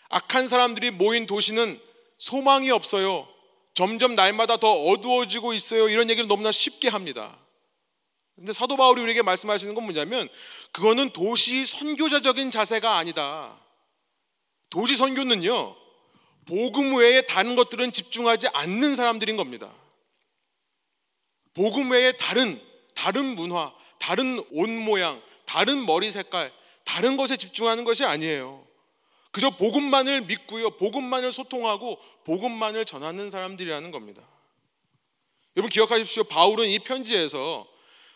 악한 사람들이 모인 도시는 소망이 없어요. 점점 날마다 더 어두워지고 있어요. 이런 얘기를 너무나 쉽게 합니다. 근데 사도 바울이 우리에게 말씀하시는 건 뭐냐면 그거는 도시 선교자적인 자세가 아니다. 도시 선교는요, 복음 외에 다른 것들은 집중하지 않는 사람들인 겁니다. 복음 외에 다른, 다른 문화, 다른 옷 모양, 다른 머리 색깔, 다른 것에 집중하는 것이 아니에요. 그저 복음만을 믿고요, 복음만을 소통하고 복음만을 전하는 사람들이라는 겁니다. 여러분 기억하십시오. 바울은 이 편지에서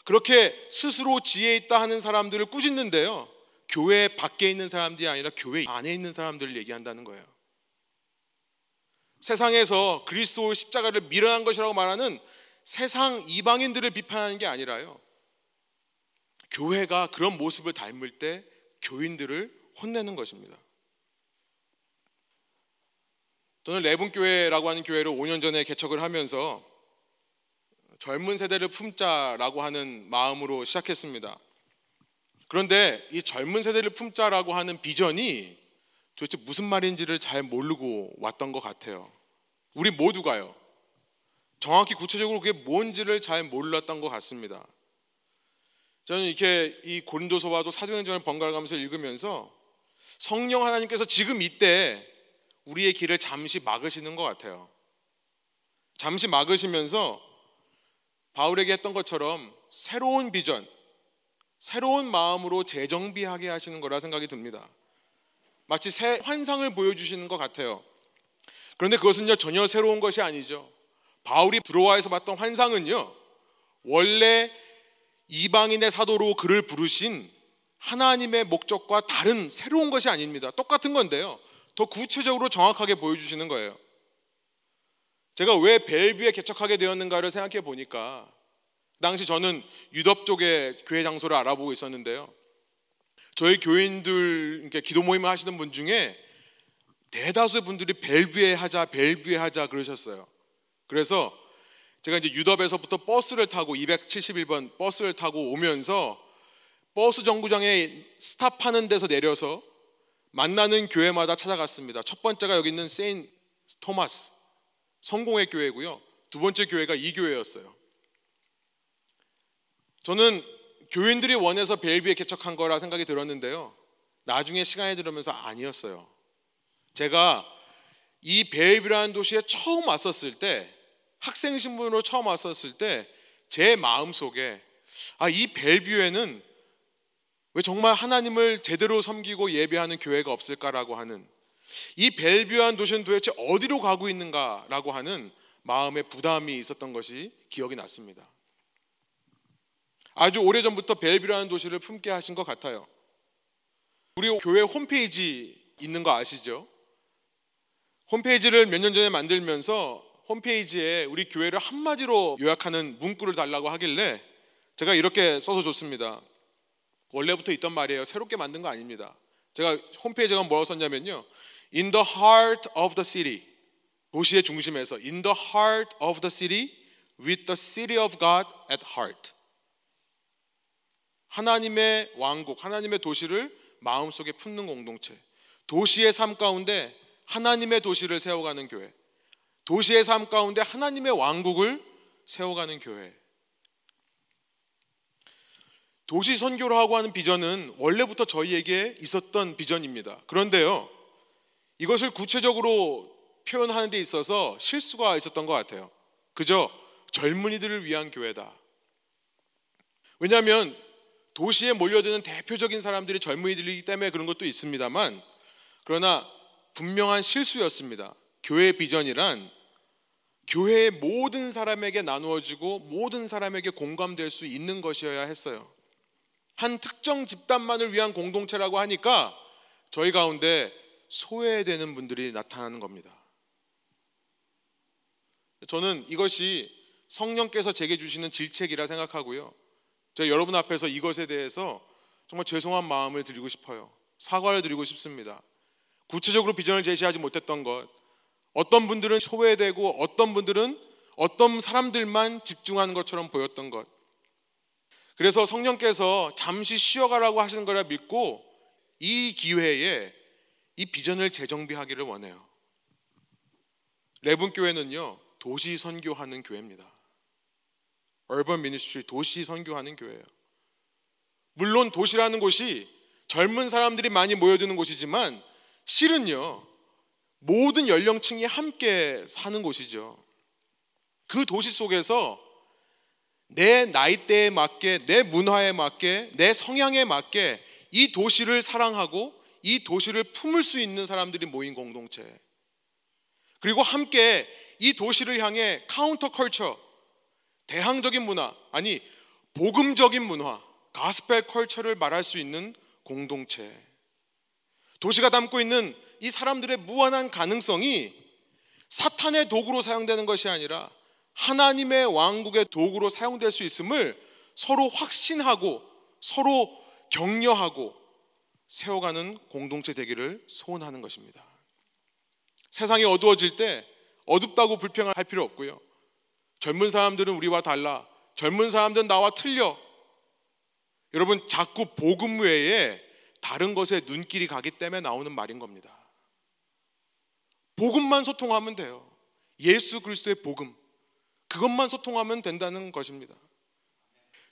그렇게 스스로 지혜 있다 하는 사람들을 꾸짖는데요. 교회 밖에 있는 사람들이 아니라 교회 안에 있는 사람들을 얘기한다는 거예요. 세상에서 그리스도 십자가를 밀어난 것이라고 말하는 세상 이방인들을 비판하는 게 아니라요. 교회가 그런 모습을 닮을 때 교인들을 혼내는 것입니다. 저는 레분교회라고 하는 교회를 5년 전에 개척을 하면서 젊은 세대를 품자라고 하는 마음으로 시작했습니다. 그런데 이 젊은 세대를 품자라고 하는 비전이 도대체 무슨 말인지를 잘 모르고 왔던 것 같아요. 우리 모두가요. 정확히 구체적으로 그게 뭔지를 잘 몰랐던 것 같습니다. 저는 이렇게 이 고린도서와도 사도행전을 번갈아 가면서 읽으면서 성령 하나님께서 지금 이때 우리의 길을 잠시 막으시는 것 같아요. 잠시 막으시면서 바울에게 했던 것처럼 새로운 비전, 새로운 마음으로 재정비하게 하시는 거라 생각이 듭니다. 마치 새 환상을 보여주시는 것 같아요. 그런데 그것은요 전혀 새로운 것이 아니죠. 바울이 브로아에서 봤던 환상은요 원래 이방인의 사도로 그를 부르신 하나님의 목적과 다른 새로운 것이 아닙니다. 똑같은 건데요. 더 구체적으로 정확하게 보여주시는 거예요. 제가 왜 벨뷰에 개척하게 되었는가를 생각해 보니까 당시 저는 유럽 쪽의 교회 장소를 알아보고 있었는데요. 저희 교인들 기도 모임을 하시는 분 중에 대다수의 분들이 벨뷰에 하자, 벨뷰에 하자 그러셨어요. 그래서 제가 이제 유럽에서부터 버스를 타고 271번 버스를 타고 오면서 버스 정구장에 스탑하는 데서 내려서 만나는 교회마다 찾아갔습니다. 첫 번째가 여기 있는 세인 토마스 성공의 교회고요. 두 번째 교회가 이 교회였어요. 저는 교인들이 원해서 벨비에 개척한 거라 생각이 들었는데요. 나중에 시간이 들으면서 아니었어요. 제가 이 벨뷰라는 도시에 처음 왔었을 때 학생 신분으로 처음 왔었을 때 제 마음 속에 아 이 벨뷰에는 왜 정말 하나님을 제대로 섬기고 예배하는 교회가 없을까라고 하는 이 벨뷰한 도시는 도대체 어디로 가고 있는가라고 하는 마음의 부담이 있었던 것이 기억이 났습니다. 아주 오래전부터 벨뷰라는 도시를 품게 하신 것 같아요. 우리 교회 홈페이지 있는 거 아시죠? 홈페이지를 몇 년 전에 만들면서 홈페이지에 우리 교회를 한마디로 요약하는 문구를 달라고 하길래 제가 이렇게 써서 줬습니다. 원래부터 있던 말이에요. 새롭게 만든 거 아닙니다. 제가 홈페이지가 뭐라고 썼냐면요. In the heart of the city. 도시의 중심에서 In the heart of the city with the city of God at heart. 하나님의 왕국, 하나님의 도시를 마음속에 품는 공동체. 도시의 삶 가운데 하나님의 도시를 세워가는 교회. 도시의 삶 가운데 하나님의 왕국을 세워가는 교회. 도시 선교라고 하는 비전은 원래부터 저희에게 있었던 비전입니다. 그런데요, 이것을 구체적으로 표현하는 데 있어서 실수가 있었던 것 같아요. 그저 젊은이들을 위한 교회다. 왜냐하면 도시에 몰려드는 대표적인 사람들이 젊은이들이기 때문에 그런 것도 있습니다만 그러나 분명한 실수였습니다. 교회 비전이란 교회의 모든 사람에게 나누어지고 모든 사람에게 공감될 수 있는 것이어야 했어요. 한 특정 집단만을 위한 공동체라고 하니까 저희 가운데 소외되는 분들이 나타나는 겁니다. 저는 이것이 성령께서 제게 주시는 질책이라 생각하고요. 제가 여러분 앞에서 이것에 대해서 정말 죄송한 마음을 드리고 싶어요. 사과를 드리고 싶습니다. 구체적으로 비전을 제시하지 못했던 것, 어떤 분들은 소외되고 어떤 분들은 어떤 사람들만 집중하는 것처럼 보였던 것. 그래서 성령께서 잠시 쉬어가라고 하시는 거라 믿고 이 기회에 이 비전을 재정비하기를 원해요. 레븐 교회는요 도시 선교하는 교회입니다. urban ministry 도시 선교하는 교회예요. 물론 도시라는 곳이 젊은 사람들이 많이 모여드는 곳이지만 실은요 모든 연령층이 함께 사는 곳이죠. 그 도시 속에서 내 나이대에 맞게, 내 문화에 맞게, 내 성향에 맞게 이 도시를 사랑하고 이 도시를 품을 수 있는 사람들이 모인 공동체. 그리고 함께 이 도시를 향해 counter culture, 대항적인 문화, 아니, 복음적인 문화, gospel culture를 말할 수 있는 공동체. 도시가 담고 있는 이 사람들의 무한한 가능성이 사탄의 도구로 사용되는 것이 아니라 하나님의 왕국의 도구로 사용될 수 있음을 서로 확신하고 서로 격려하고 세워가는 공동체 되기를 소원하는 것입니다. 세상이 어두워질 때 어둡다고 불평할 필요 없고요. 젊은 사람들은 우리와 달라. 젊은 사람들은 나와 틀려. 여러분 자꾸 복음 외에 다른 것에 눈길이 가기 때문에 나오는 말인 겁니다. 복음만 소통하면 돼요. 예수 그리스도의 복음. 그것만 소통하면 된다는 것입니다.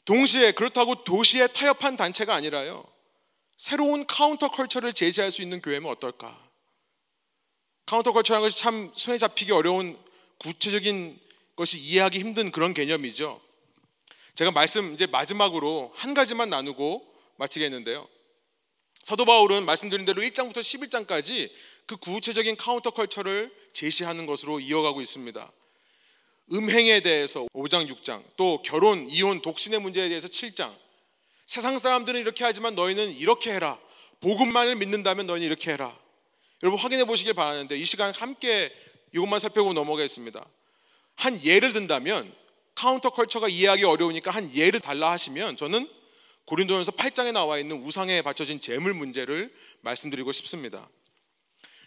동시에 그렇다고 도시에 타협한 단체가 아니라요. 새로운 counter culture를 제시할 수 있는 교회면 어떨까? counter culture라는 것이 참 손에 잡히기 어려운 구체적인 것이 이해하기 힘든 그런 개념이죠. 제가 말씀 이제 마지막으로 한 가지만 나누고 마치겠는데요. 사도 바울은 말씀드린 대로 1장부터 11장까지 그 구체적인 counter culture를 제시하는 것으로 이어가고 있습니다. 음행에 대해서 5장, 6장, 또 결혼, 이혼, 독신의 문제에 대해서 7장. 세상 사람들은 이렇게 하지만 너희는 이렇게 해라. 복음만을 믿는다면 너희는 이렇게 해라. 여러분 확인해 보시길 바라는데 이 시간 함께 이것만 살펴보고 넘어가겠습니다. 한 예를 든다면 counter culture가 이해하기 어려우니까 한 예를 달라 하시면 저는 고린도전서 8장에 나와 있는 우상에 바쳐진 재물 문제를 말씀드리고 싶습니다.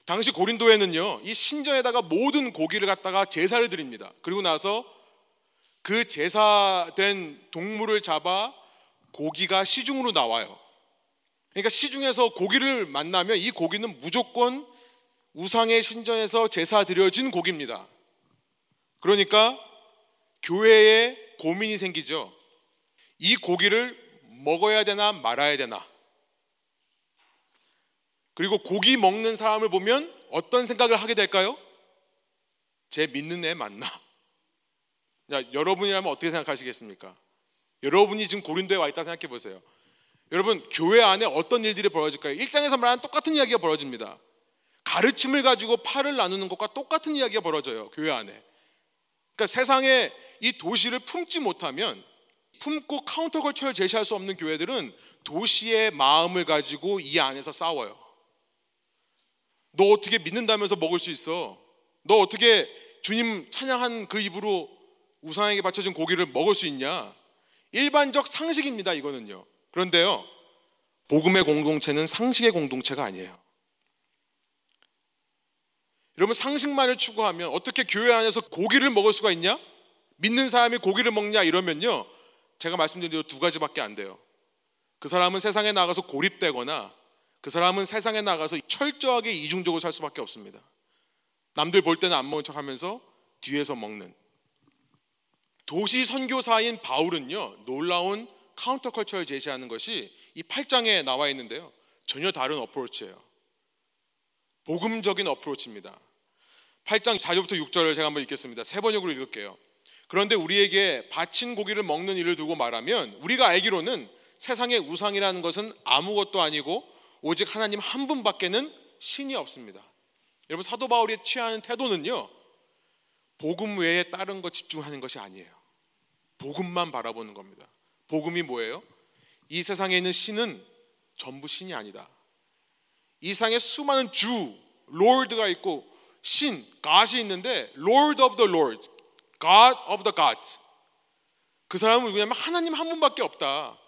당시 고린도에는요, 이 신전에다가 모든 고기를 갖다가 제사를 드립니다. 그리고 나서 그 제사된 동물을 잡아 고기가 시중으로 나와요. 그러니까 시중에서 고기를 만나면 이 고기는 무조건 우상의 신전에서 제사 드려진 고기입니다. 그러니까 교회에 고민이 생기죠. 이 고기를 먹어야 되나 말아야 되나. 그리고 고기 먹는 사람을 보면 어떤 생각을 하게 될까요? 제 믿는 애 맞나? 야, 여러분이라면 어떻게 생각하시겠습니까? 여러분이 지금 고린도에 와 있다 생각해 보세요. 여러분 교회 안에 어떤 일들이 벌어질까요? 일장에서 말하는 똑같은 이야기가 벌어집니다. 가르침을 가지고 팔을 나누는 것과 똑같은 이야기가 벌어져요. 교회 안에. 그러니까 세상에 이 도시를 품지 못하면 품고 카운터컬처를 제시할 수 없는 교회들은 도시의 마음을 가지고 이 안에서 싸워요. 너 어떻게 믿는다면서 먹을 수 있어? 너 어떻게 주님 찬양한 그 입으로 우상에게 바쳐진 고기를 먹을 수 있냐? 일반적 상식입니다, 이거는요. 그런데요, 복음의 공동체는 상식의 공동체가 아니에요. 여러분, 상식만을 추구하면 어떻게 교회 안에서 고기를 먹을 수가 있냐? 믿는 사람이 고기를 먹냐? 이러면요, 제가 말씀드린 대로 두 가지밖에 안 돼요. 그 사람은 세상에 나가서 고립되거나 그 사람은 세상에 나가서 철저하게 이중적으로 살 수밖에 없습니다. 남들 볼 때는 안 먹은 척 하면서 뒤에서 먹는. 도시 선교사인 바울은요, 놀라운 카운터컬처를 제시하는 것이 이 8장에 나와 있는데요. 전혀 다른 어프로치예요. 복음적인 어프로치입니다. 8장 4절부터 6절을 제가 한번 읽겠습니다. 세 번역으로 읽을게요. 그런데 우리에게 바친 고기를 먹는 일을 두고 말하면 우리가 알기로는 세상의 우상이라는 것은 아무것도 아니고 오직 하나님 한 분밖에는 신이 없습니다. 여러분 사도 바울이 취하는 태도는요. 복음 외에 다른 거 집중하는 것이 아니에요. 복음만 바라보는 겁니다. 복음이 뭐예요? 이 세상에 있는 신은 전부 신이 아니다. 이 세상에 수많은 주, 롤드가 있고 신, God이 있는데 Lord of the Lords, God of the Gods. 그 사람은 누구냐면 하나님 한 분밖에 없다.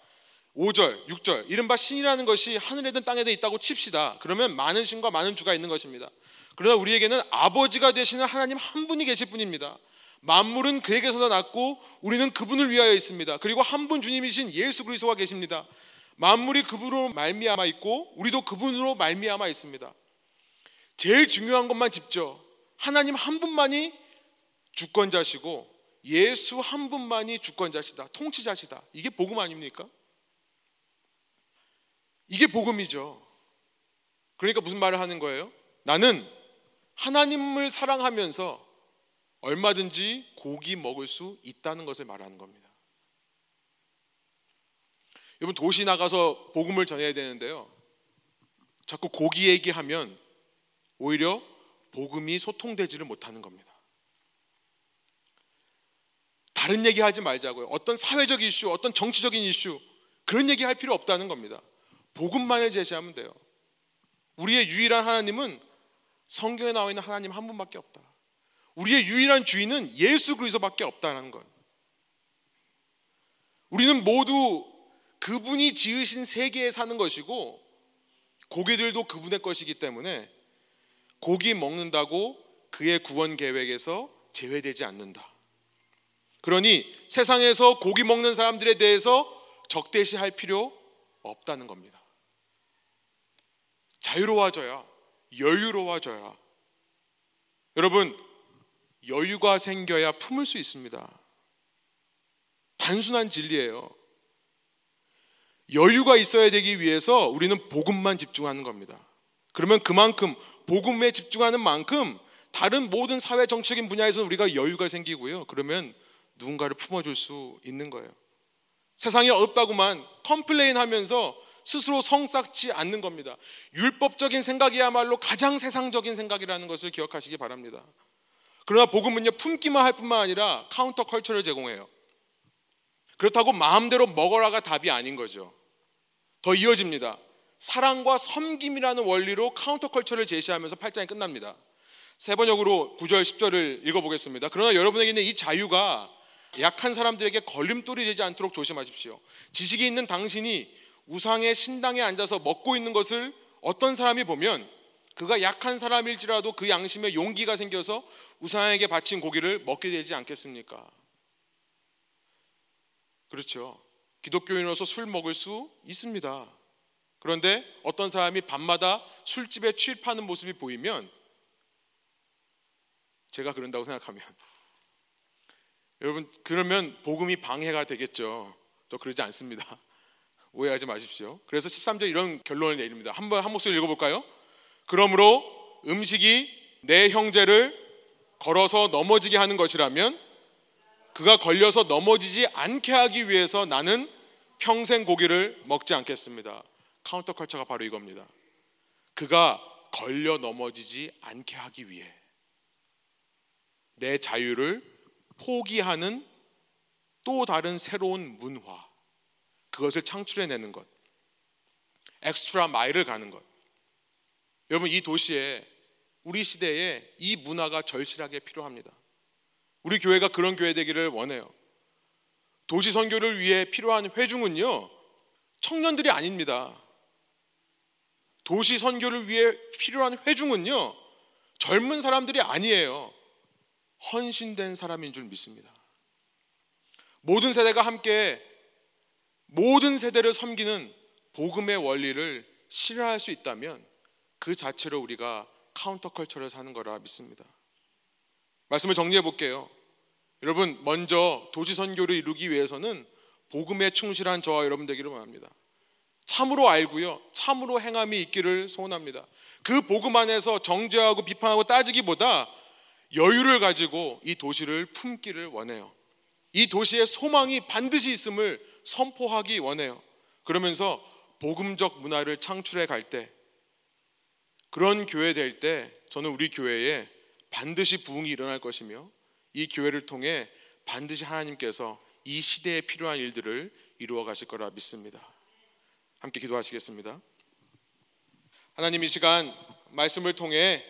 5절, 6절. 이른바 신이라는 것이 하늘에든 땅에든 있다고 칩시다. 그러면 많은 신과 많은 주가 있는 것입니다. 그러나 우리에게는 아버지가 되시는 하나님 한 분이 계실 뿐입니다. 만물은 그에게서 났고 우리는 그분을 위하여 있습니다. 그리고 한 분 주님이신 예수 그리스도가 계십니다. 만물이 그분으로 말미암아 있고 우리도 그분으로 말미암아 있습니다. 제일 중요한 것만 짚죠. 하나님 한 분만이 주권자시고 예수 한 분만이 주권자시다. 통치자시다. 이게 복음 아닙니까? 이게 복음이죠. 그러니까 무슨 말을 하는 거예요? 나는 하나님을 사랑하면서 얼마든지 고기 먹을 수 있다는 것을 말하는 겁니다. 여러분 도시 나가서 복음을 전해야 되는데요. 자꾸 고기 얘기하면 오히려 복음이 소통되지를 못하는 겁니다. 다른 얘기 하지 말자고요. 어떤 사회적 이슈, 어떤 정치적인 이슈 그런 얘기 할 필요 없다는 겁니다. 복음만을 제시하면 돼요. 우리의 유일한 하나님은 성경에 나와 있는 하나님 한 분밖에 없다. 우리의 유일한 주인은 예수 그리스도밖에 없다는 것. 우리는 모두 그분이 지으신 세계에 사는 것이고 고기들도 그분의 것이기 때문에 고기 먹는다고 그의 구원 계획에서 제외되지 않는다. 그러니 세상에서 고기 먹는 사람들에 대해서 적대시할 필요 없다는 겁니다. 자유로워져야 여유로워져야 여러분 여유가 생겨야 품을 수 있습니다. 단순한 진리예요. 여유가 있어야 되기 위해서 우리는 복음만 집중하는 겁니다. 그러면 그만큼 복음에 집중하는 만큼 다른 모든 사회 정치적인 분야에서 우리가 여유가 생기고요. 그러면 누군가를 품어줄 수 있는 거예요. 세상이 어렵다고만 complain 하면서 스스로 성 쌓지 않는 겁니다. 율법적인 생각이야말로 가장 세상적인 생각이라는 것을 기억하시기 바랍니다. 그러나 복음은요 품기만 할 뿐만 아니라 counter culture를 제공해요. 그렇다고 마음대로 먹어라가 답이 아닌 거죠. 더 이어집니다. 사랑과 섬김이라는 원리로 counter culture를 제시하면서 8장이 끝납니다. 세 번역으로 9절 10절을 읽어보겠습니다. 그러나 여러분에게는 이 자유가 약한 사람들에게 걸림돌이 되지 않도록 조심하십시오. 지식이 있는 당신이 우상의 신당에 앉아서 먹고 있는 것을 어떤 사람이 보면 그가 약한 사람일지라도 그 양심에 용기가 생겨서 우상에게 바친 고기를 먹게 되지 않겠습니까? 그렇죠. 기독교인으로서 술 먹을 수 있습니다. 그런데 어떤 사람이 밤마다 술집에 취입하는 모습이 보이면 제가 그런다고 생각하면 여러분 그러면 복음이 방해가 되겠죠. 또 그러지 않습니다. 오해하지 마십시오. 그래서 13절 이런 결론을 내립니다. 한번 한 목소리 읽어볼까요? 그러므로 음식이 내 형제를 걸어서 넘어지게 하는 것이라면 그가 걸려서 넘어지지 않게 하기 위해서 나는 평생 고기를 먹지 않겠습니다. counter culture가 바로 이겁니다. 그가 걸려 넘어지지 않게 하기 위해 내 자유를 포기하는 또 다른 새로운 문화 그것을 창출해내는 것 extra mile을 가는 것 여러분 이 도시에 우리 시대에 이 문화가 절실하게 필요합니다. 우리 교회가 그런 교회 되기를 원해요. 도시 선교를 위해 필요한 회중은요. 청년들이 아닙니다. 도시 선교를 위해 필요한 회중은요. 젊은 사람들이 아니에요. 헌신된 사람인 줄 믿습니다. 모든 세대가 함께 모든 세대를 섬기는 복음의 원리를 실현할 수 있다면 그 자체로 우리가 counter culture를 사는 거라 믿습니다. 말씀을 정리해 볼게요. 여러분 먼저 도시 선교를 이루기 위해서는 복음에 충실한 저와 여러분 되기를 원합니다. 참으로 알고요. 참으로 행함이 있기를 소원합니다. 그 복음 안에서 정죄하고 비판하고 따지기보다 여유를 가지고 이 도시를 품기를 원해요. 이 도시에 소망이 반드시 있음을 선포하기 원해요. 그러면서 복음적 문화를 창출해 갈 때 그런 교회 될 때 저는 우리 교회에 반드시 부흥이 일어날 것이며 이 교회를 통해 반드시 하나님께서 이 시대에 필요한 일들을 이루어 가실 거라 믿습니다. 함께 기도하시겠습니다. 하나님 이 시간 말씀을 통해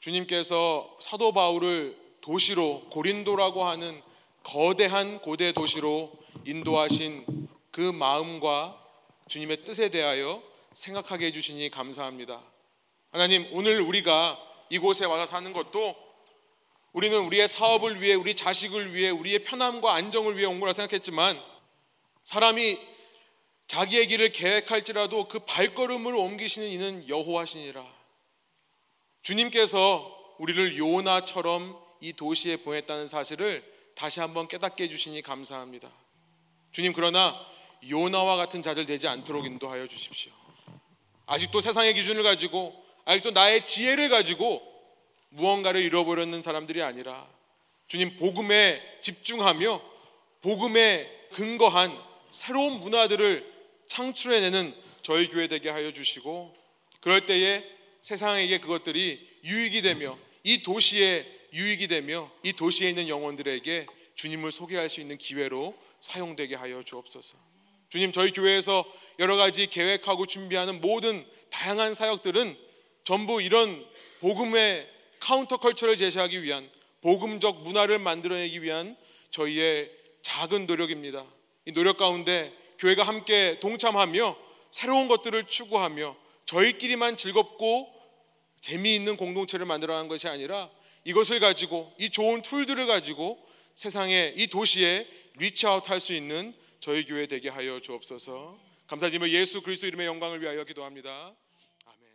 주님께서 사도 바울을 도시로 고린도라고 하는 거대한 고대 도시로 인도하신 그 마음과 주님의 뜻에 대하여 생각하게 해주시니 감사합니다. 하나님, 오늘 우리가 이곳에 와서 사는 것도 우리는 우리의 사업을 위해, 우리 자식을 위해, 우리의 편함과 안정을 위해 온 거라 생각했지만 사람이 자기의 길을 계획할지라도 그 발걸음을 옮기시는 이는 여호와시니라. 주님께서 우리를 요나처럼 이 도시에 보냈다는 사실을 다시 한번 깨닫게 해주시니 감사합니다. 주님 그러나 요나와 같은 자들 되지 않도록 인도하여 주십시오. 아직도 세상의 기준을 가지고 아직도 나의 지혜를 가지고 무언가를 잃어버렸는 사람들이 아니라 주님 복음에 집중하며 복음에 근거한 새로운 문화들을 창출해내는 저희 교회 되게 하여 주시고 그럴 때에 세상에게 그것들이 유익이 되며 이 도시에 유익이 되며 이 도시에 있는 영혼들에게 주님을 소개할 수 있는 기회로 사용되게 하여 주옵소서. 주님 저희 교회에서 여러 가지 계획하고 준비하는 모든 다양한 사역들은 전부 이런 복음의 counter culture를 제시하기 위한 복음적 문화를 만들어내기 위한 저희의 작은 노력입니다. 이 노력 가운데 교회가 함께 동참하며 새로운 것들을 추구하며 저희끼리만 즐겁고 재미있는 공동체를 만들어가는 것이 아니라 이것을 가지고 이 좋은 tool들을 가지고 세상에 이 도시에 reach out 할 수 있는 저희 교회 되게 하여 주옵소서. 감사드리며 예수 그리스도 이름의 영광을 위하여 기도합니다.